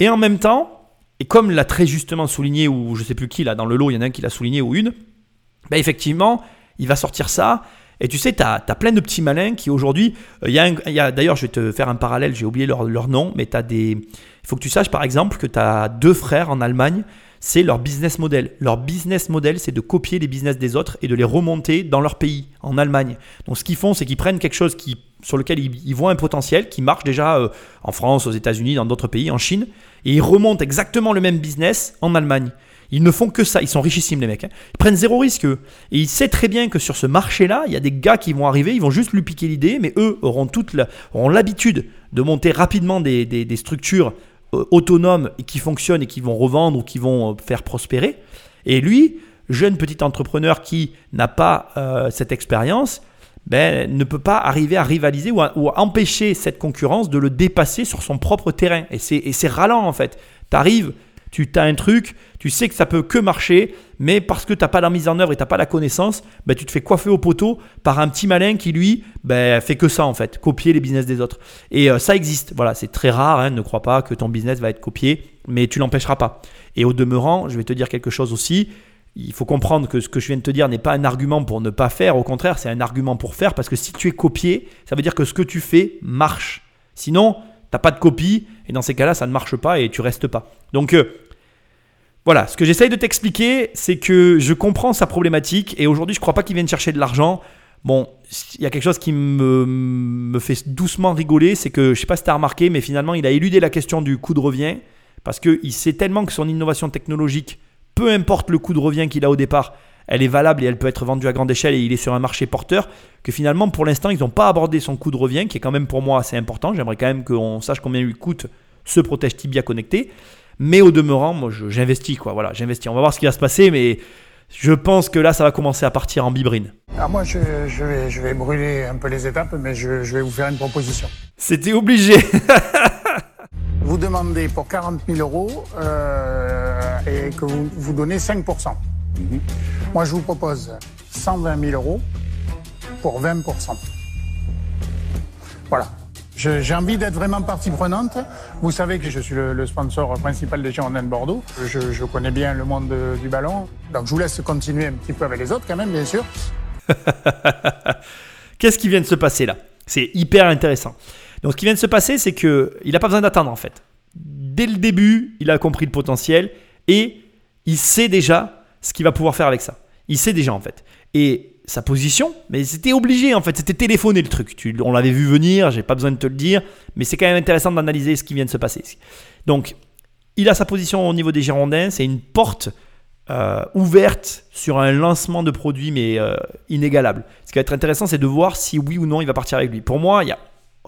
Et en même temps, et comme l'a très justement souligné, ou je sais plus qui, là, dans le lot, il y en a un qui l'a souligné, ou une, bah effectivement, il va sortir ça. Et tu sais, tu as, plein de petits malins qui aujourd'hui. euh, il y a D'ailleurs, je vais te faire un parallèle, j'ai oublié leur, leur nom, mais tu as des. Il faut que tu saches par exemple que tu as deux frères en Allemagne, c'est leur business model. Leur business model, c'est de copier les business des autres et de les remonter dans leur pays, en Allemagne. Donc ce qu'ils font, c'est qu'ils prennent quelque chose qui, sur lequel ils, ils voient un potentiel, qui marche déjà euh, en France, aux États-Unis, dans d'autres pays, en Chine, et ils remontent exactement le même business en Allemagne. Ils ne font que ça, ils sont richissimes les mecs. hein. Ils prennent zéro risque eux. Et il sait très bien que sur ce marché-là, il y a des gars qui vont arriver, ils vont juste lui piquer l'idée, mais eux auront l'habitude de monter rapidement des, des- structures euh, autonomes qui fonctionnent et qui vont revendre ou qui vont euh, faire prospérer. Et lui, jeune petit entrepreneur qui n'a pas cette expérience, ben, ne peut pas arriver à rivaliser ou à, empêcher cette concurrence de le dépasser sur son propre terrain. Et c'est et c'est ralent en fait. Tu arrives, tu as un truc, tu sais que ça peut que marcher, mais parce que tu n'as pas la mise en œuvre et tu n'as pas la connaissance, ben, tu te fais coiffer au poteau par un petit malin qui lui ben, fait que ça en fait, copier les business des autres. Et euh, ça existe, voilà, c'est très rare, hein, ne crois pas que ton business va être copié, mais tu l'empêcheras pas. Et au demeurant, je vais te dire quelque chose aussi, il faut comprendre que ce que je viens de te dire n'est pas un argument pour ne pas faire, au contraire, c'est un argument pour faire, parce que si tu es copié, ça veut dire que ce que tu fais marche. Sinon, t'as pas de copie, et dans ces cas-là, ça ne marche pas et tu restes pas. Donc euh, voilà, ce que j'essaye de t'expliquer, c'est que je comprends sa problématique, et aujourd'hui, je crois pas qu'il vienne chercher de l'argent. Bon, il y a quelque chose qui me, fait doucement rigoler, c'est que je sais pas si tu as remarqué, mais finalement, il a éludé la question du coût de revient, parce qu'il sait tellement que son innovation technologique peu importe le coût de revient qu'il a au départ, elle est valable et elle peut être vendue à grande échelle et il est sur un marché porteur, que finalement pour l'instant ils n'ont pas abordé son coût de revient, qui est quand même pour moi assez important. J'aimerais quand même qu'on sache combien lui coûte ce protège tibia connecté. Mais au demeurant, moi j'investis quoi, voilà, j'investis. On va voir ce qui va se passer, mais je pense que là ça va commencer à partir en bibrine. Alors Ah, moi, je, je vais, je vais brûler un peu les étapes, mais je, je vais vous faire une proposition. C'était obligé. Vous demandez pour 40 000 euros euh, et que vous, vous donnez 5 Moi, je vous propose 120 000 euros pour 20% Voilà. J'ai envie d'être vraiment partie prenante. Vous savez que je suis le, le sponsor principal des Girondins de Bordeaux. Je, je connais bien le monde de- du ballon. Donc, je vous laisse continuer un petit peu avec les autres, quand même, bien sûr. Qu'est-ce qui vient de se passer là? C'est hyper intéressant. Donc ce qui vient de se passer, c'est que il n'a pas besoin d'attendre en fait. Dès le début, il a compris le potentiel et il sait déjà ce qu'il va pouvoir faire avec ça. Il sait déjà en fait. Et sa position, mais c'était obligé en fait, c'était téléphoné le truc. On l'avait vu venir, j'ai pas besoin de te le dire, mais c'est quand même intéressant d'analyser ce qui vient de se passer. Donc, il a sa position au niveau des Girondins, c'est une porte euh, ouverte sur un lancement de produit, mais euh, inégalable. Ce qui va être intéressant, c'est de voir si oui ou non il va partir avec lui. Pour moi, il n'y a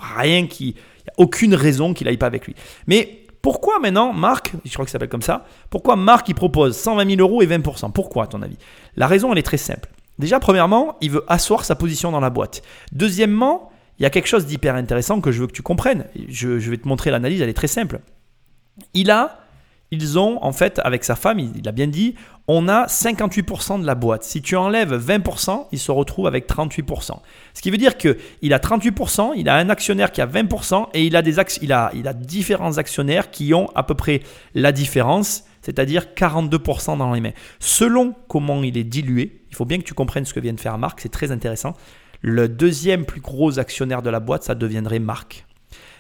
rien qui. Il n'y a aucune raison qu'il n'aille pas avec lui. Mais pourquoi maintenant Marc, je crois qu'il s'appelle comme ça, pourquoi Marc il propose 120 000 euros et 20% Pourquoi à ton avis? La raison, elle est très simple. Déjà, premièrement, il veut asseoir sa position dans la boîte. Deuxièmement, il y a quelque chose d'hyper intéressant que je veux que tu comprennes. Je, vais te montrer l'analyse, elle est très simple. Il a ils ont, en fait, avec sa femme, il a bien dit, on a 58% de la boîte. Si tu enlèves 20%, il se retrouve avec 38%. Ce qui veut dire qu'il a 38%, il a un actionnaire qui a 20% et il a, des il a, il a différents actionnaires qui ont à peu près la différence, c'est-à-dire 42% dans les mains. Selon comment il est dilué, il faut bien que tu comprennes ce que vient de faire Marc, c'est très intéressant. Le deuxième plus gros actionnaire de la boîte, ça deviendrait Marc.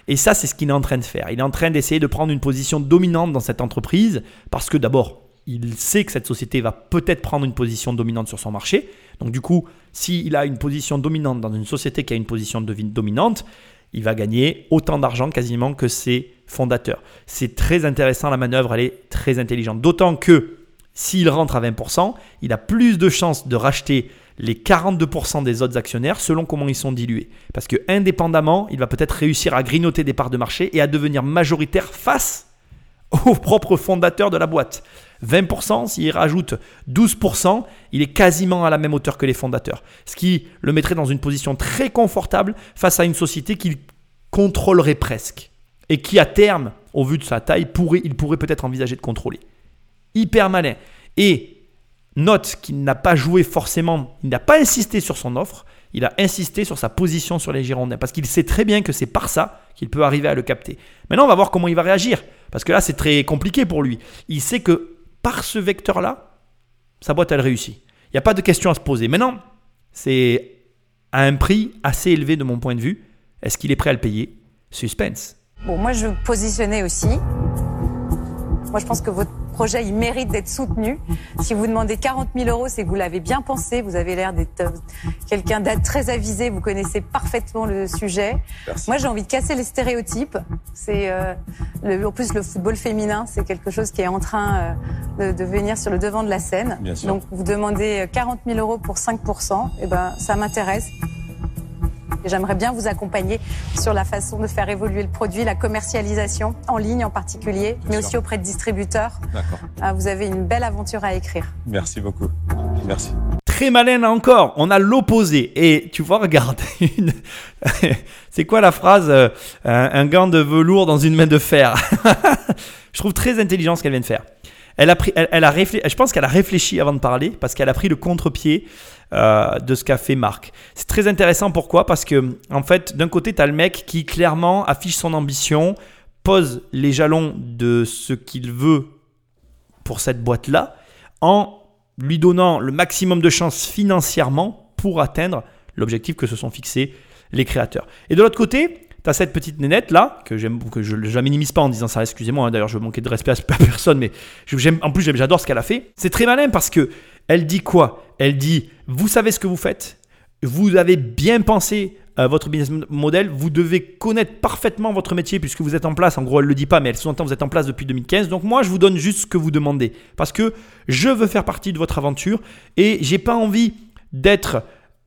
Et ça, c'est ce qu'il est en train de faire. Il est en train d'essayer de prendre une position dominante dans cette entreprise parce que d'abord, il sait que cette société va peut-être prendre une position dominante sur son marché. Donc du coup, s'il a une position dominante dans une société qui a une position devi- dominante, il va gagner autant d'argent quasiment que ses fondateurs. C'est très intéressant, la manœuvre, elle est très intelligente. D'autant que s'il rentre à 20%, il a plus de chances de racheter les 42% des autres actionnaires selon comment ils sont dilués. Parce que indépendamment, il va peut-être réussir à grignoter des parts de marché et à devenir majoritaire face au propre fondateur de la boîte. 20%, s'il rajoute 12%, il est quasiment à la même hauteur que les fondateurs. Ce qui le mettrait dans une position très confortable face à une société qu'il contrôlerait presque. Et qui à terme, au vu de sa taille, pourrait, il pourrait peut-être envisager de contrôler. Hyper malin. Et note qu'il n'a pas joué forcément, il n'a pas insisté sur son offre, il a insisté sur sa position sur les Girondins parce qu'il sait très bien que c'est par ça qu'il peut arriver à le capter. Maintenant, on va voir comment il va réagir parce que là, c'est très compliqué pour lui. Il sait que par ce vecteur-là, sa boîte, elle réussit. Il n'y a pas de question à se poser. Maintenant, c'est à un prix assez élevé de mon point de vue. Est-ce qu'il est prêt à le payer? Suspense. Bon, moi, je veux positionner aussi. Moi, je pense que votre projet, il mérite d'être soutenu. Si vous demandez 40 000 euros, c'est que vous l'avez bien pensé. Vous avez l'air d'être euh, quelqu'un d'être très avisé. Vous connaissez parfaitement le sujet. Moi, j'ai envie de casser les stéréotypes. C'est euh, en plus le football féminin, c'est quelque chose qui est en train euh, de, de venir sur le devant de la scène. Bien sûr. Donc, vous demandez 40 000 euros pour 5% Eh ben, ça m'intéresse. Et J'aimerais bien vous accompagner sur la façon de faire évoluer le produit, la commercialisation en ligne en particulier, mais sûr. aussi auprès de distributeurs. D'accord. Ah, Vous avez une belle aventure à écrire. Merci beaucoup. Merci. Très malin là encore, on a l'opposé. Et tu vois, regarde, une... c'est quoi la phrase euh, un, un gant de velours dans une main de fer? Je trouve très intelligent ce qu'elle vient de faire. Elle a pris, elle, elle a réfléchi, je pense qu'elle a réfléchi avant de parler parce qu'elle a pris le contre-pied euh, de ce qu'a fait Marc. C'est très intéressant pourquoi? Parce que en fait, d'un côté, tu as le mec qui clairement affiche son ambition, pose les jalons de ce qu'il veut pour cette boîte-là, en lui donnant le maximum de chances financièrement pour atteindre l'objectif que se sont fixés les créateurs. Et de l'autre côté, tu as cette petite nénette là, que, que je ne la minimise pas en disant ça, excusez-moi, hein, d'ailleurs je manquais de respect à personne, mais j'aime, en plus j'adore ce qu'elle a fait. C'est très malin parce que elle dit quoi? Elle dit, vous savez ce que vous faites, vous avez bien pensé euh, votre business model, vous devez connaître parfaitement votre métier puisque vous êtes en place. En gros, elle ne le dit pas, mais elle sous-entend vous êtes en place depuis 2015. Donc moi, je vous donne juste ce que vous demandez parce que je veux faire partie de votre aventure et j'ai pas envie d'être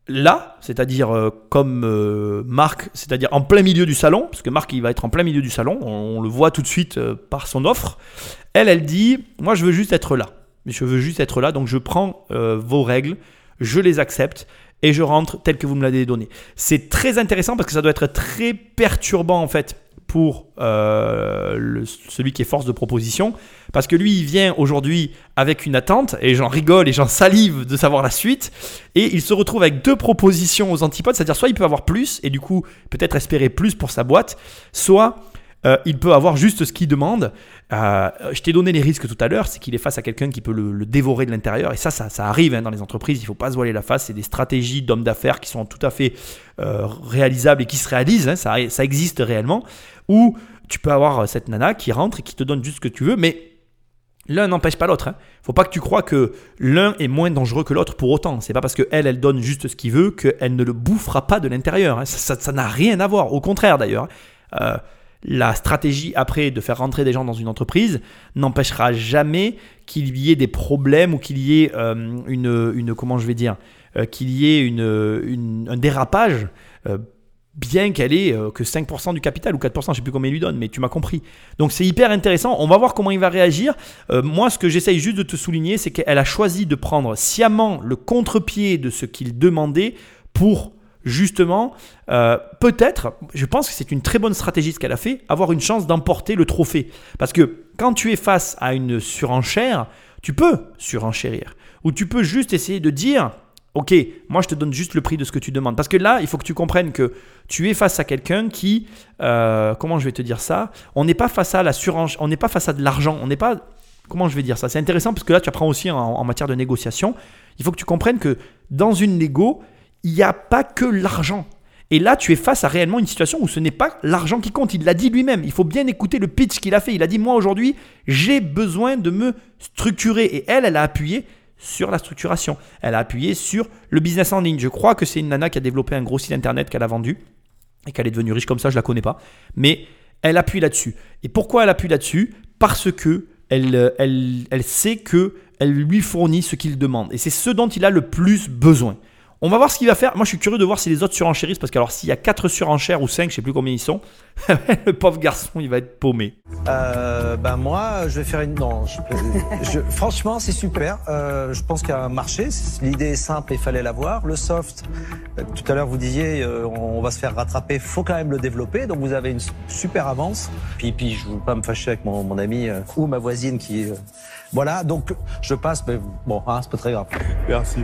là, c'est-à-dire euh, comme euh, Marc, c'est-à-dire en plein milieu du salon, parce que Marc il va être en plein milieu du salon, on, le voit tout de suite euh, par son offre. Elle, elle dit, moi je veux juste être là, je veux juste être là, donc je prends vos règles, je les accepte et je rentre tel que vous me l'avez donné. C'est très intéressant parce que ça doit être très perturbant en fait pour euh, celui qui est force de proposition, parce que lui, il vient aujourd'hui avec une attente, et j'en rigole et j'en salive de savoir la suite, et il se retrouve avec deux propositions aux antipodes, c'est-à-dire soit il peut avoir plus, et du coup peut-être espérer plus pour sa boîte, soit euh, il peut avoir juste ce qu'il demande. Euh, je t'ai donné les risques tout à l'heure, c'est qu'il est face à quelqu'un qui peut le, dévorer de l'intérieur. Et ça, ça, arrive hein, dans les entreprises. Il ne faut pas se voiler la face. C'est des stratégies d'hommes d'affaires qui sont tout à fait euh, réalisables et qui se réalisent. Hein. ça, existe réellement. Ou tu peux avoir cette nana qui rentre et qui te donne juste ce que tu veux, mais L'un n'empêche pas l'autre. ne hein. Faut pas que tu crois que l'un est moins dangereux que l'autre pour autant. C'est pas parce qu'elle, elle donne juste ce qu'il veut qu'elle ne le bouffera pas de l'intérieur. Ça n'a rien à voir. Au contraire d'ailleurs la stratégie après de faire rentrer des gens dans une entreprise n'empêchera jamais qu'il y ait des problèmes ou qu'il y ait euh, une, comment je vais dire, euh, qu'il y ait une, un dérapage, euh, bien qu'elle ait que 5% du capital ou 4%, je ne sais plus combien il lui donne, mais tu m'as compris. Donc c'est hyper intéressant, on va voir comment il va réagir. moi, ce que j'essaye juste de te souligner, c'est qu'elle a choisi de prendre sciemment le contre-pied de ce qu'il demandait pour justement, euh, peut-être, je pense que c'est une très bonne stratégie ce qu'elle a fait, avoir une chance d'emporter le trophée. Parce que quand tu es face à une surenchère, tu peux surenchérir. Ou tu peux juste essayer de dire, ok, moi je te donne juste le prix de ce que tu demandes. Parce que là, il faut que tu comprennes que tu es face à quelqu'un qui, euh, comment je vais te dire ça? On n'est pas face à la surenchère, on n'est pas face à de l'argent, on n'est pas... Comment je vais dire ça? C'est intéressant parce que là, tu apprends aussi en, en matière de négociation. Il faut que tu comprennes que dans une négo, il n'y a pas que l'argent. Et là, tu es face à réellement une situation où ce n'est pas l'argent qui compte. Il l'a dit lui-même. Il faut bien écouter le pitch qu'il a fait. Il a dit, moi aujourd'hui, j'ai besoin de me structurer. Et elle, elle a appuyé sur la structuration. Elle a appuyé sur le business en ligne. Je crois que c'est une nana qui a développé un gros site internet qu'elle a vendu et qu'elle est devenue riche comme ça. Je la connais pas. Mais elle appuie là-dessus. Et pourquoi elle appuie là-dessus? Parce que elle, elle, elle sait que elle lui fournit ce qu'il demande. Et c'est ce dont il a le plus besoin. On va voir ce qu'il va faire. Moi, je suis curieux de voir si les autres surenchérissent parce que alors s'il y a 4 surenchères ou 5, je sais plus combien ils sont, le pauvre garçon, il va être paumé. Euh, ben moi, je vais faire une. Non, franchement, c'est super. Euh, je pense qu'il y a un marché. L'idée est simple et il fallait l'avoir. Le soft, euh, tout à l'heure vous disiez, euh, on va se faire rattraper. Faut quand même le développer. Donc vous avez une super avance. Puis, puis je ne veux pas me fâcher avec mon, mon ami ou ma voisine qui. voilà. Donc je passe. Mais bon, hein, c'est pas très grave. Merci.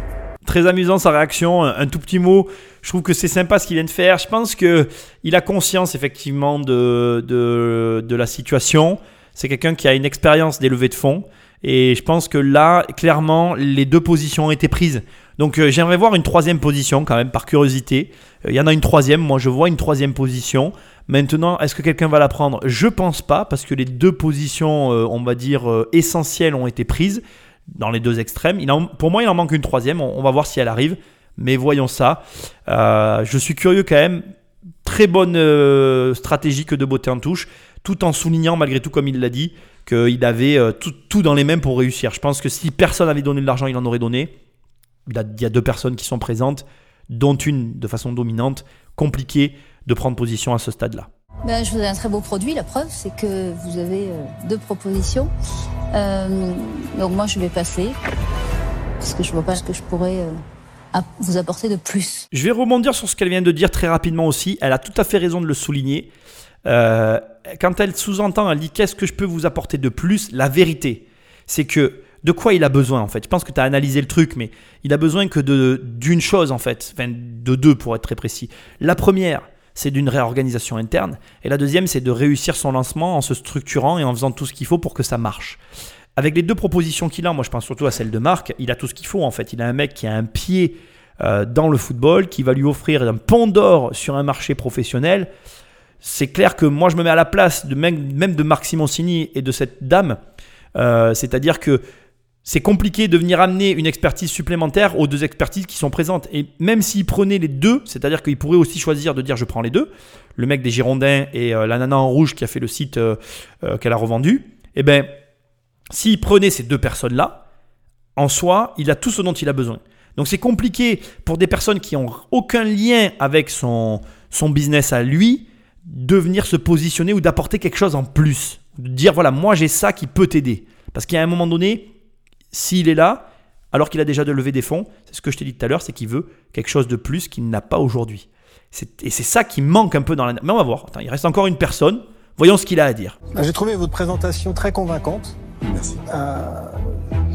Très amusant sa réaction, un, tout petit mot. Je trouve que c'est sympa ce qu'il vient de faire. Je pense qu'il a conscience effectivement de, de, la situation. C'est quelqu'un qui a une expérience des levées de fonds. Et je pense que là, clairement, les deux positions ont été prises. Donc euh, j'aimerais voir une troisième position quand même, par curiosité. Euh, il y en a une troisième, moi je vois une troisième position. Maintenant, est-ce que quelqu'un va la prendre? Je pense pas, parce que les deux positions, euh, on va dire, essentielles ont été prises dans les deux extrêmes. Pour moi, il en manque une troisième. On, va voir si elle arrive. Mais voyons ça. Euh, je suis curieux quand même. Très bonne euh, stratégie que de beauté en touche, tout en soulignant malgré tout, comme il l'a dit, qu'il avait euh, tout, dans les mêmes pour réussir. Je pense que si personne avait donné de l'argent, il en aurait donné. Il y a deux personnes qui sont présentes, dont une de façon dominante. Compliqué de prendre position à ce stade-là. Ben, je vous ai un très beau produit. La preuve, c'est que vous avez deux propositions. Euh, donc moi, je vais passer parce que je vois pas ce que je pourrais euh, vous apporter de plus. Je vais rebondir sur ce qu'elle vient de dire très rapidement aussi. Elle a tout à fait raison de le souligner. Euh, quand elle sous-entend, elle dit qu'est-ce que je peux vous apporter de plus? La vérité, c'est que de quoi il a besoin en fait? Je pense que tu as analysé le truc, mais il a besoin que d'une chose en fait, enfin de deux pour être très précis. La première, c'est d'une réorganisation interne. Et la deuxième, c'est de réussir son lancement en se structurant et en faisant tout ce qu'il faut pour que ça marche. Avec les deux propositions qu'il a, moi je pense surtout à celle de Marc, il a tout ce qu'il faut en fait. Il a un mec qui a un pied euh, dans le football, qui va lui offrir un pont d'or sur un marché professionnel. C'est clair que moi je me mets à la place de même, de Marc Simoncini et de cette dame. Euh, c'est-à-dire que c'est compliqué de venir amener une expertise supplémentaire aux deux expertises qui sont présentes. Et même s'il prenait les deux, c'est-à-dire qu'il pourrait aussi choisir de dire je prends les deux, le mec des Girondins et euh, la nana en rouge qui a fait le site euh, euh, qu'elle a revendu, eh ben, s'il prenait ces deux personnes-là, en soi, il a tout ce dont il a besoin. Donc c'est compliqué pour des personnes qui n'ont aucun lien avec son, son business à lui de venir se positionner ou d'apporter quelque chose en plus. De dire voilà, moi j'ai ça qui peut t'aider. Parce qu'à un moment donné, s'il est là, alors qu'il a déjà de lever des fonds, c'est ce que je t'ai dit tout à l'heure, c'est qu'il veut quelque chose de plus qu'il n'a pas aujourd'hui. Et c'est ça qui manque un peu dans la... Mais on va voir. Attends, il reste encore une personne. Voyons ce qu'il a à dire. J'ai trouvé votre présentation très convaincante. Merci. Euh,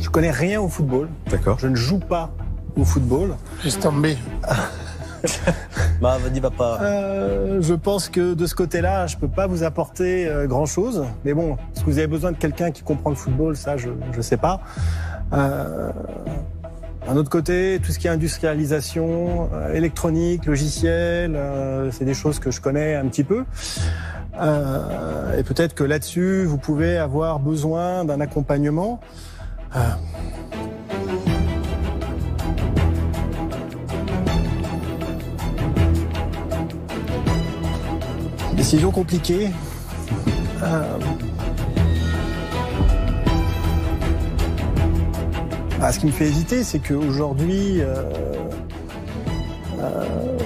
je connais rien au football. D'accord. Je ne joue pas au football. Laisse tomber. Bah, vas-y, va pas. Euh, je pense que de ce côté-là, je peux pas vous apporter euh, grand-chose. Mais bon, est-ce que vous avez besoin de quelqu'un qui comprend le football? Ça, je ne sais pas. Euh, d'un autre côté, tout ce qui est industrialisation, électronique, logiciel, c'est des choses que je connais un petit peu. Et peut-être que là-dessus, vous pouvez avoir besoin d'un accompagnement. Décision compliquée. Euh, ah, ce qui me fait hésiter, c'est qu'aujourd'hui, euh, euh,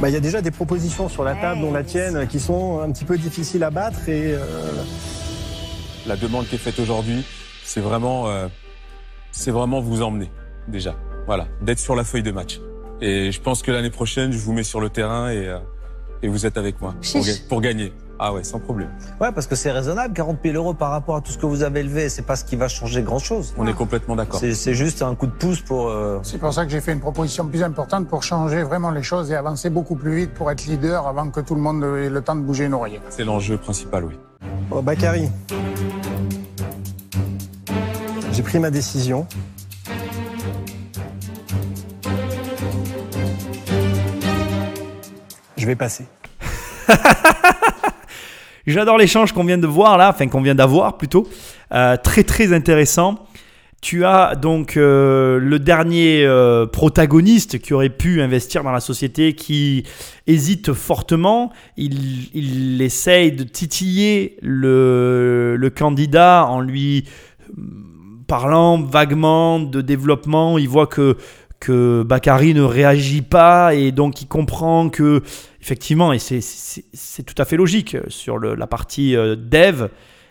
bah, il y a déjà des propositions sur la table, dont la tienne, qui sont un petit peu difficiles à battre. Et euh, La demande qui est faite aujourd'hui, c'est vraiment, euh, c'est vraiment vous emmener déjà. Voilà, d'être sur la feuille de match. Et je pense que l'année prochaine, je vous mets sur le terrain et, euh, et vous êtes avec moi pour, gagner. Ah ouais, sans problème. Ouais, parce que c'est raisonnable. 40 000 euros par rapport à tout ce que vous avez élevé, c'est pas ce qui va changer grand chose. On est complètement d'accord. C'est juste un coup de pouce pour. euh, C'est pour ça que j'ai fait une proposition plus importante pour changer vraiment les choses et avancer beaucoup plus vite pour être leader avant que tout le monde ait le temps de bouger une oreille. C'est l'enjeu principal, oui. bon, Bakary, j'ai pris ma décision. Je vais passer. J'adore l'échange qu'on vient de voir là, enfin qu'on vient d'avoir plutôt. Euh, très très intéressant. Tu as donc euh, le dernier euh, protagoniste qui aurait pu investir dans la société qui hésite fortement. Il, essaye de titiller le, le candidat en lui parlant vaguement de développement. Il voit que, que Bakary ne réagit pas et donc il comprend que effectivement, et c'est- tout à fait logique, euh, sur la partie euh, dev,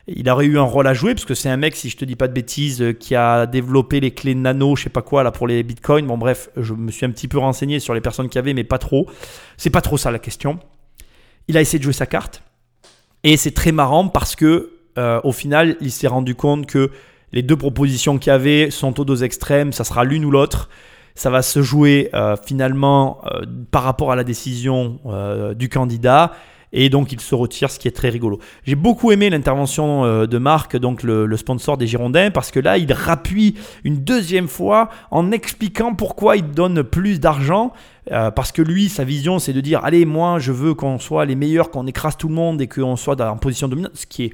il aurait eu un rôle à jouer, parce que c'est un mec, si je te dis pas de bêtises, euh, qui a développé les clés nano, je sais pas quoi, là, pour les bitcoins. Bon, bref, je me suis un petit peu renseigné sur les personnes qui avaient, mais pas trop. C'est pas trop ça la question. Il a essayé de jouer sa carte, et c'est très marrant parce que, au final, il s'est rendu compte que les deux propositions qu'il y avait sont aux deux extrêmes, ça sera l'une ou l'autre ça va se jouer euh, finalement euh, par rapport à la décision euh, du candidat. Et donc il se retire, ce qui est très rigolo. J'ai beaucoup aimé l'intervention de Marc, donc le, sponsor des Girondins, parce que là il rappuie une deuxième fois en expliquant pourquoi il donne plus d'argent. Parce que lui, sa vision, c'est de dire allez, moi je veux qu'on soit les meilleurs, qu'on écrase tout le monde et qu'on soit en position dominante, ce qui est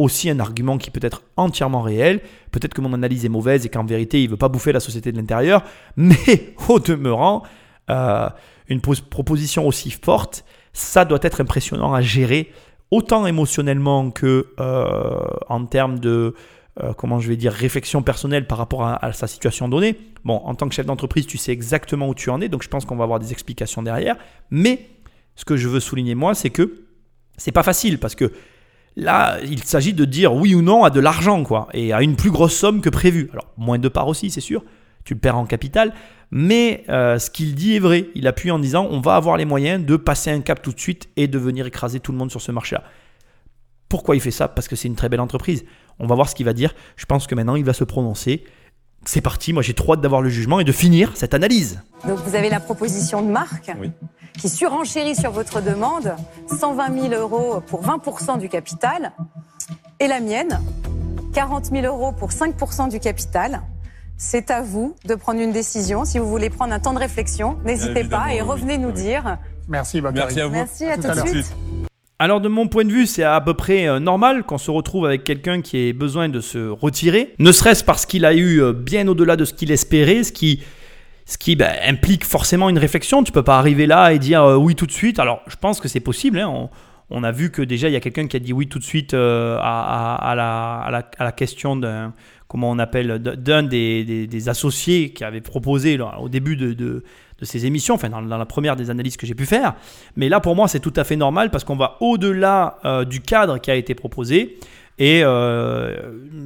aussi un argument qui peut être entièrement réel. Peut-être que mon analyse est mauvaise et qu'en vérité, il ne veut pas bouffer la société de l'intérieur. Mais au demeurant, euh, une pos- proposition aussi forte, ça doit être impressionnant à gérer, autant émotionnellement que euh, en termes de, euh, comment je vais dire, réflexion personnelle par rapport à, à sa situation donnée. Bon, en tant que chef d'entreprise, tu sais exactement où tu en es, donc je pense qu'on va avoir des explications derrière. Mais ce que je veux souligner, moi, c'est que c'est pas facile parce que Là, il s'agit de dire oui ou non à de l'argent, quoi, et à une plus grosse somme que prévu. Alors, moins de parts aussi, c'est sûr, tu le perds en capital, mais euh, ce qu'il dit est vrai. Il appuie en disant on va avoir les moyens de passer un cap tout de suite et de venir écraser tout le monde sur ce marché-là. Pourquoi il fait ça? Parce que c'est une très belle entreprise. On va voir ce qu'il va dire. Je pense que maintenant, il va se prononcer. C'est parti, moi j'ai trop hâte d'avoir le jugement et de finir cette analyse. Donc vous avez la proposition de Marc Oui. qui surenchérit sur votre demande 120 000 euros pour 20% du capital et la mienne 40 000 euros pour 5% du capital. C'est à vous de prendre une décision. Si vous voulez prendre un temps de réflexion, n'hésitez pas et oui, revenez nous oui. dire. Merci, Bakary. Merci à vous. Merci, à tout tout à de suite. Alors de mon point de vue, c'est à peu près euh, normal qu'on se retrouve avec quelqu'un qui ait besoin de se retirer, ne serait-ce parce qu'il a eu euh, bien au-delà de ce qu'il espérait, ce qui, ben, implique forcément une réflexion. Tu peux pas arriver là et dire euh, oui tout de suite. Alors je pense que c'est possible. hein. On, a vu que déjà il y a quelqu'un qui a dit oui tout de suite à, la, question d'un comment on appelle d'un des, associés qui avait proposé au début de- de ces émissions, enfin dans, la première des analyses que j'ai pu faire. Mais là pour moi c'est tout à fait normal parce qu'on va au-delà euh, du cadre qui a été proposé et euh,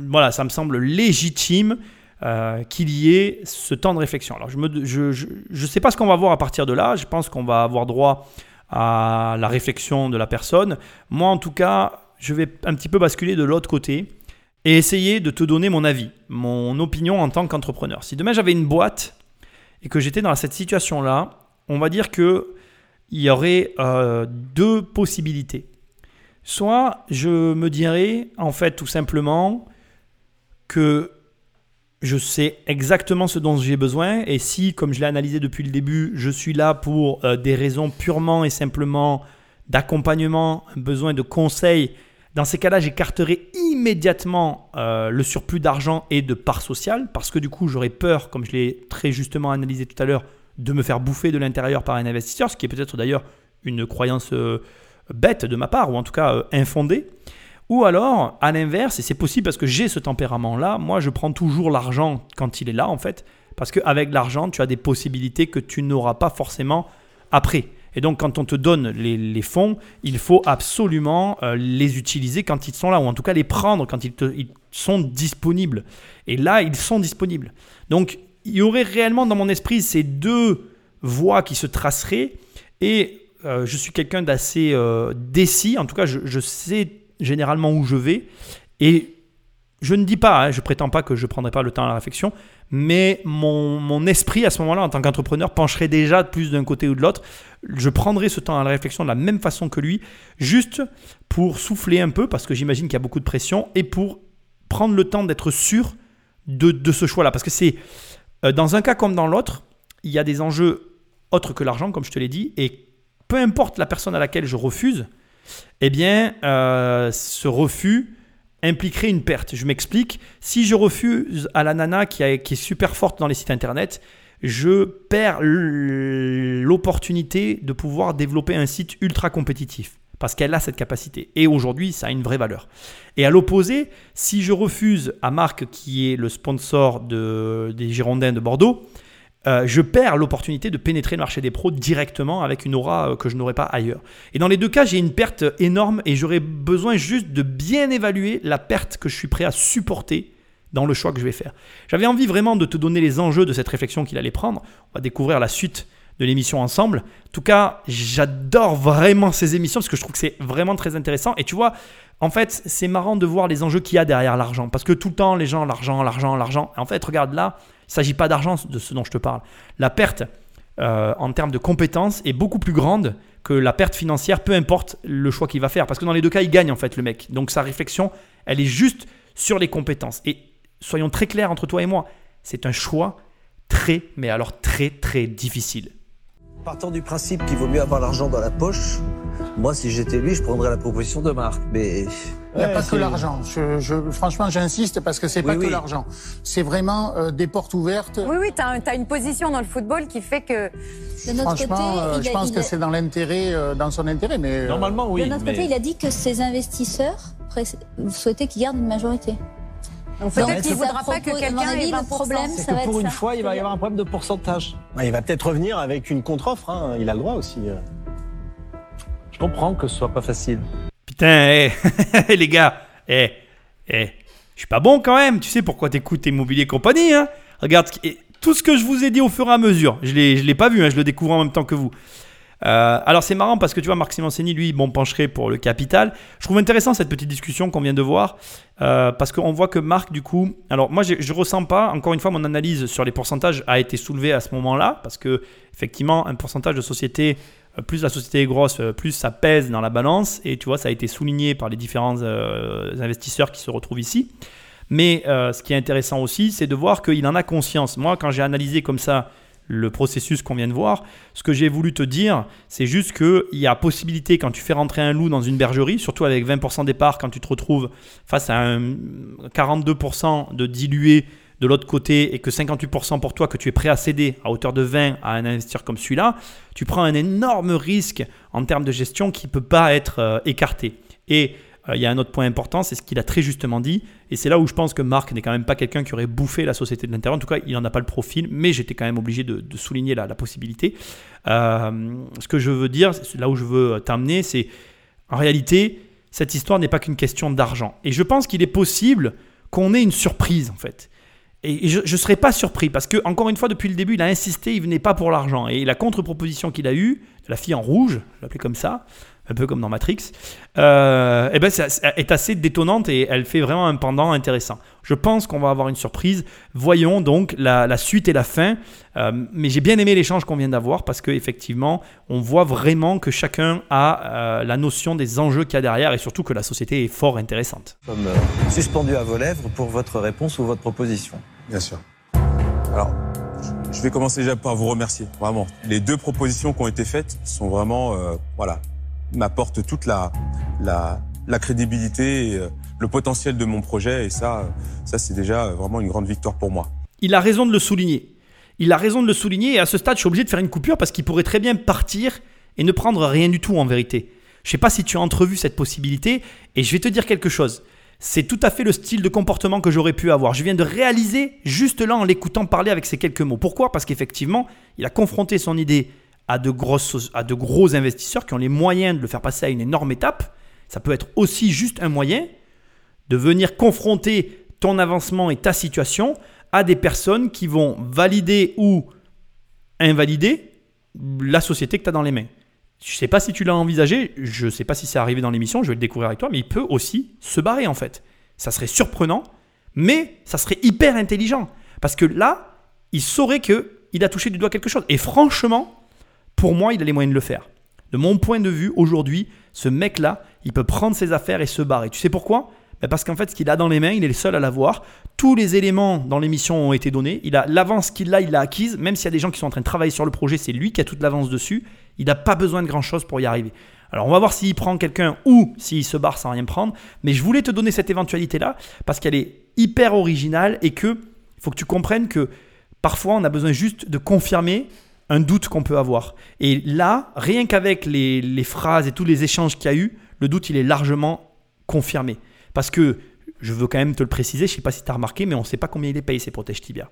voilà ça me semble légitime. euh, qu'il y ait ce temps de réflexion. Alors je ne je, je, je sais pas ce qu'on va voir à partir de là. Je pense qu'on va avoir droit à la réflexion de la personne. Moi, en tout cas, je vais un petit peu basculer de l'autre côté et essayer de te donner mon avis, mon opinion en tant qu'entrepreneur. Si demain j'avais une boîte et que j'étais dans cette situation-là, on va dire que il y aurait euh, deux possibilités. Soit je me dirais, en fait, tout simplement, que je sais exactement ce dont j'ai besoin et si, comme je l'ai analysé depuis le début, je suis là pour euh, des raisons purement et simplement d'accompagnement, besoin de conseils, dans ces cas-là, j'écarterai immédiatement euh, le surplus d'argent et de part sociale parce que du coup, j'aurais peur, comme je l'ai très justement analysé tout à l'heure, de me faire bouffer de l'intérieur par un investisseur, ce qui est peut-être d'ailleurs une croyance euh, bête de ma part ou en tout cas euh, infondée. Ou alors, à l'inverse, et c'est possible parce que j'ai ce tempérament-là, moi je prends toujours l'argent quand il est là en fait, parce qu'avec l'argent, tu as des possibilités que tu n'auras pas forcément après. Et donc quand on te donne les, fonds, il faut absolument euh, les utiliser quand ils sont là, ou en tout cas les prendre quand ils, sont disponibles. Et là, ils sont disponibles. Donc il y aurait réellement dans mon esprit ces deux voies qui se traceraient, et euh, je suis quelqu'un d'assez euh, décis, en tout cas je, je sais généralement où je vais, et je ne dis pas, hein, je prétends pas que je prendrai pas le temps à la réflexion, mais mon, mon esprit à ce moment-là, en tant qu'entrepreneur, pencherait déjà plus d'un côté ou de l'autre. Je prendrai ce temps à la réflexion de la même façon que lui, juste pour souffler un peu, parce que j'imagine qu'il y a beaucoup de pression, et pour prendre le temps d'être sûr de, de ce choix-là. Parce que c'est, euh, dans un cas comme dans l'autre, il y a des enjeux autres que l'argent, comme je te l'ai dit, et peu importe la personne à laquelle je refuse, eh bien, euh, ce refus impliquerait une perte. Je m'explique. Si je refuse à la nana qui, est super forte dans les sites internet, je perds l'opportunité de pouvoir développer un site ultra compétitif. Parce qu'elle a cette capacité. Et aujourd'hui, ça a une vraie valeur. Et à l'opposé, si je refuse à Marc, qui est le sponsor de, des Girondins de Bordeaux, euh, je perds l'opportunité de pénétrer le marché des pros directement avec une aura euh, que je n'aurais pas ailleurs. Et dans les deux cas, j'ai une perte énorme et j'aurais besoin juste de bien évaluer la perte que je suis prêt à supporter dans le choix que je vais faire. J'avais envie vraiment de te donner les enjeux de cette réflexion qu'il allait prendre. On va découvrir la suite de l'émission ensemble. En tout cas, j'adore vraiment ces émissions parce que je trouve que c'est vraiment très intéressant. Et tu vois, en fait, c'est marrant de voir les enjeux qu'il y a derrière l'argent. Parce que tout le temps, les gens, l'argent, l'argent, l'argent. En fait, regarde là, il ne s'agit pas d'argent de ce dont je te parle. La perte euh, en termes de compétences est beaucoup plus grande que la perte financière, peu importe le choix qu'il va faire. Parce que dans les deux cas, il gagne en fait le mec. Donc sa réflexion, elle est juste sur les compétences. Et soyons très clairs entre toi et moi, c'est un choix très, mais alors très, très difficile. Partant du principe qu'il vaut mieux avoir l'argent dans la poche, moi, si j'étais lui, je prendrais la proposition de Marc. Mais Il n'y a Ouais, pas que l'argent. Je, je- franchement, j'insiste parce que c'est Oui, pas oui. que l'argent. C'est vraiment euh, des portes ouvertes. Oui, oui, tu as, une position dans le football qui fait que. De notre Franchement, côté, euh, je a- pense que a- c'est dans l'intérêt, euh, dans son intérêt, mais Normalement, oui. de notre mais- côté, il a dit que ses investisseurs souhaitaient qu'ils gardent une majorité. Peut-être qu'il ne voudra pas que quelqu'un ait le 20%. problème, ça que va pour être une ça. fois, il va y avoir un problème de pourcentage. Il va peut-être revenir avec une contre-offre. hein. Il a le droit aussi. euh. Je comprends que ce soit pas facile. Putain, hé, les gars, hé, hé, je suis pas bon quand même. Tu sais pourquoi t'écoutes Immobilier Compagnie, hein? Regarde, et tout ce que je vous ai dit au fur et à mesure, je je l'ai pas vu, hein, je le découvre en même temps que vous. Euh, alors c'est marrant parce que tu vois, Marc Simoncini, lui, bon, pencherait pour le capital. Je trouve intéressant cette petite discussion qu'on vient de voir euh, parce qu'on voit que Marc, du coup, alors moi, j'ai- je ressens pas, encore une fois, mon analyse sur les pourcentages a été soulevée à ce moment-là parce que effectivement, un pourcentage de société, euh, plus la société est grosse, euh, plus ça pèse dans la balance et tu vois, ça a été souligné par les différents investisseurs qui se retrouvent ici. Mais ce qui est intéressant aussi, c'est de voir qu'il en a conscience. Moi, quand j'ai analysé comme ça le processus qu'on vient de voir. Ce que j'ai voulu te dire, c'est juste qu'il y a possibilité quand tu fais rentrer un loup dans une bergerie, surtout avec 20% départ, quand tu te retrouves face à un 42% de dilué de l'autre côté et que 58% pour toi que tu es prêt à céder à hauteur de 20 à un investisseur comme celui-là, tu prends un énorme risque en termes de gestion qui ne peut pas être euh, écarté. Et il y a un autre point important, c'est ce qu'il a très justement dit, et c'est là où je pense que Marc n'est quand même pas quelqu'un qui aurait bouffé la société de l'intérieur. En tout cas, il n'en a pas le profil, mais j'étais quand même obligé de, souligner la, possibilité. Euh, ce que je veux dire, là où je veux t'amener, c'est en réalité, cette histoire n'est pas qu'une question d'argent. Et je pense qu'il est possible qu'on ait une surprise en fait. Et je ne serais pas surpris parce que, encore une fois, depuis le début, il a insisté, il venait pas pour l'argent. Et la contre-proposition qu'il a eue, la fille en rouge, je l'appelais comme ça, un peu comme dans Matrix, euh, eh ben, est assez détonnante et elle fait vraiment un pendant intéressant. Je pense qu'on va avoir une surprise. Voyons donc la, suite et la fin. Euh, mais j'ai bien aimé l'échange qu'on vient d'avoir parce qu'effectivement, on voit vraiment que chacun a euh, la notion des enjeux qu'il y a derrière et surtout que la société est fort intéressante. Comme suspendu à vos lèvres pour votre réponse ou votre proposition. Bien sûr. Alors, je vais commencer déjà par vous remercier, vraiment. Les deux propositions qui ont été faites sont vraiment, voilà, m'apporte toute la, la, crédibilité euh, le potentiel de mon projet. Et ça, ça c'est déjà vraiment une grande victoire pour moi. Il a raison de le souligner. Il a raison de le souligner et à ce stade, je suis obligé de faire une coupure parce qu'il pourrait très bien partir et ne prendre rien du tout en vérité. Je ne sais pas si tu as entrevu cette possibilité et je vais te dire quelque chose. C'est tout à fait le style de comportement que j'aurais pu avoir. Je viens de réaliser juste là en l'écoutant parler avec ces quelques mots. Pourquoi? Parce qu'effectivement, il a confronté son idée à de, à de gros investisseurs qui ont les moyens de le faire passer à une énorme étape. Ça peut être aussi juste un moyen de venir confronter ton avancement et ta situation à des personnes qui vont valider ou invalider la société que tu as dans les mains. Je ne sais pas si tu l'as envisagé, je ne sais pas si c'est arrivé dans l'émission, je vais le découvrir avec toi, mais il peut aussi se barrer en fait. Ça serait surprenant, mais ça serait hyper intelligent. Parce que là, il saurait qu'il a touché du doigt quelque chose. Et franchement, pour moi, il a les moyens de le faire. De mon point de vue, aujourd'hui, ce mec-là, il peut prendre ses affaires et se barrer. Tu sais pourquoi? Ben Parce qu'en fait, ce qu'il a dans les mains, il est le seul à l'avoir. Tous les éléments dans l'émission ont été donnés. Il a l'avance qu'il a, il l'a acquise. Même s'il y a des gens qui sont en train de travailler sur le projet, c'est lui qui a toute l'avance dessus. Il n'a pas besoin de grand-chose pour y arriver. Alors on va voir s'il prend quelqu'un ou s'il se barre sans rien prendre. Mais je voulais te donner cette éventualité-là parce qu'elle est hyper originale et que faut que tu comprennes que parfois on a besoin juste de confirmer un doute qu'on peut avoir. Et là, rien qu'avec les, phrases et tous les échanges qu'il y a eu, le doute, il est largement confirmé. Parce que, je veux quand même te le préciser, je ne sais pas si tu as remarqué, mais on ne sait pas combien il est payé ces protèges tibia.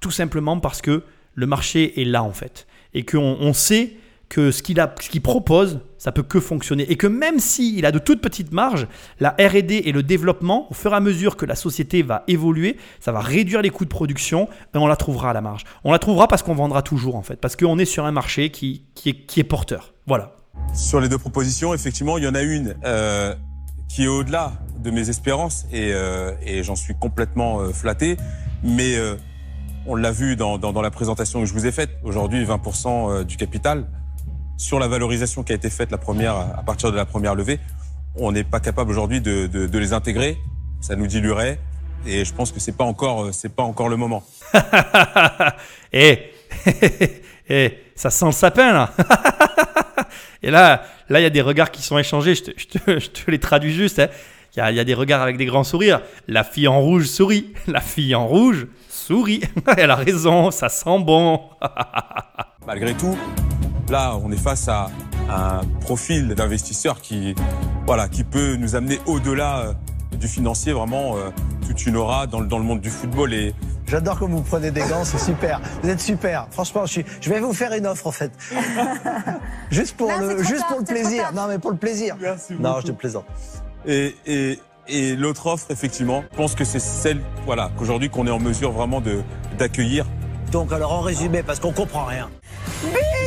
Tout simplement parce que le marché est là, en fait. Et qu'on on sait que ce qu'il propose, ça peut que fonctionner. Et que même s'il a de toutes petites marges, la RD et le développement, au fur et à mesure que la société va évoluer, ça va réduire les coûts de production et on la trouvera à la marge. On la trouvera parce qu'on vendra toujours en fait, parce qu'on est sur un marché qui, est, porteur. Voilà. Sur les deux propositions, effectivement, il y en a une euh, qui est au-delà de mes espérances et, euh, j'en suis complètement euh, flatté. Mais on l'a vu dans, la présentation que je vous ai faite. Aujourd'hui, 20% euh, du capital, sur la valorisation qui a été faite la première, à partir de la première levée, on n'est pas capable aujourd'hui de, de, les intégrer. Ça nous diluerait. Et je pense que c'est pas encore, c'est pas encore le moment. et, ça sent le sapin là. et là, là, il y a des regards qui sont échangés. Je te, je te, les traduis juste. Hein. Il y, a, y, a, des regards avec des grands sourires. La fille en rouge sourit. La fille en rouge sourit. Elle a raison, ça sent bon. Malgré tout, Là, on est face à un profil d'investisseur qui, voilà, qui peut nous amener au-delà euh, du financier, vraiment euh, toute une aura dans le, dans le monde du football. Et J'adore que vous prenez des gants, c'est super. Vous êtes super. Franchement, je, suis, je vais vous faire une offre en fait. juste pour le, juste pour le plaisir. Non, mais pour le plaisir. Merci non, je te plaisante. Et, et, et l'autre offre, effectivement, je pense que c'est celle, voilà, qu'aujourd'hui qu'on est en mesure vraiment de d'accueillir. Donc, alors en résumé, parce qu'on comprend rien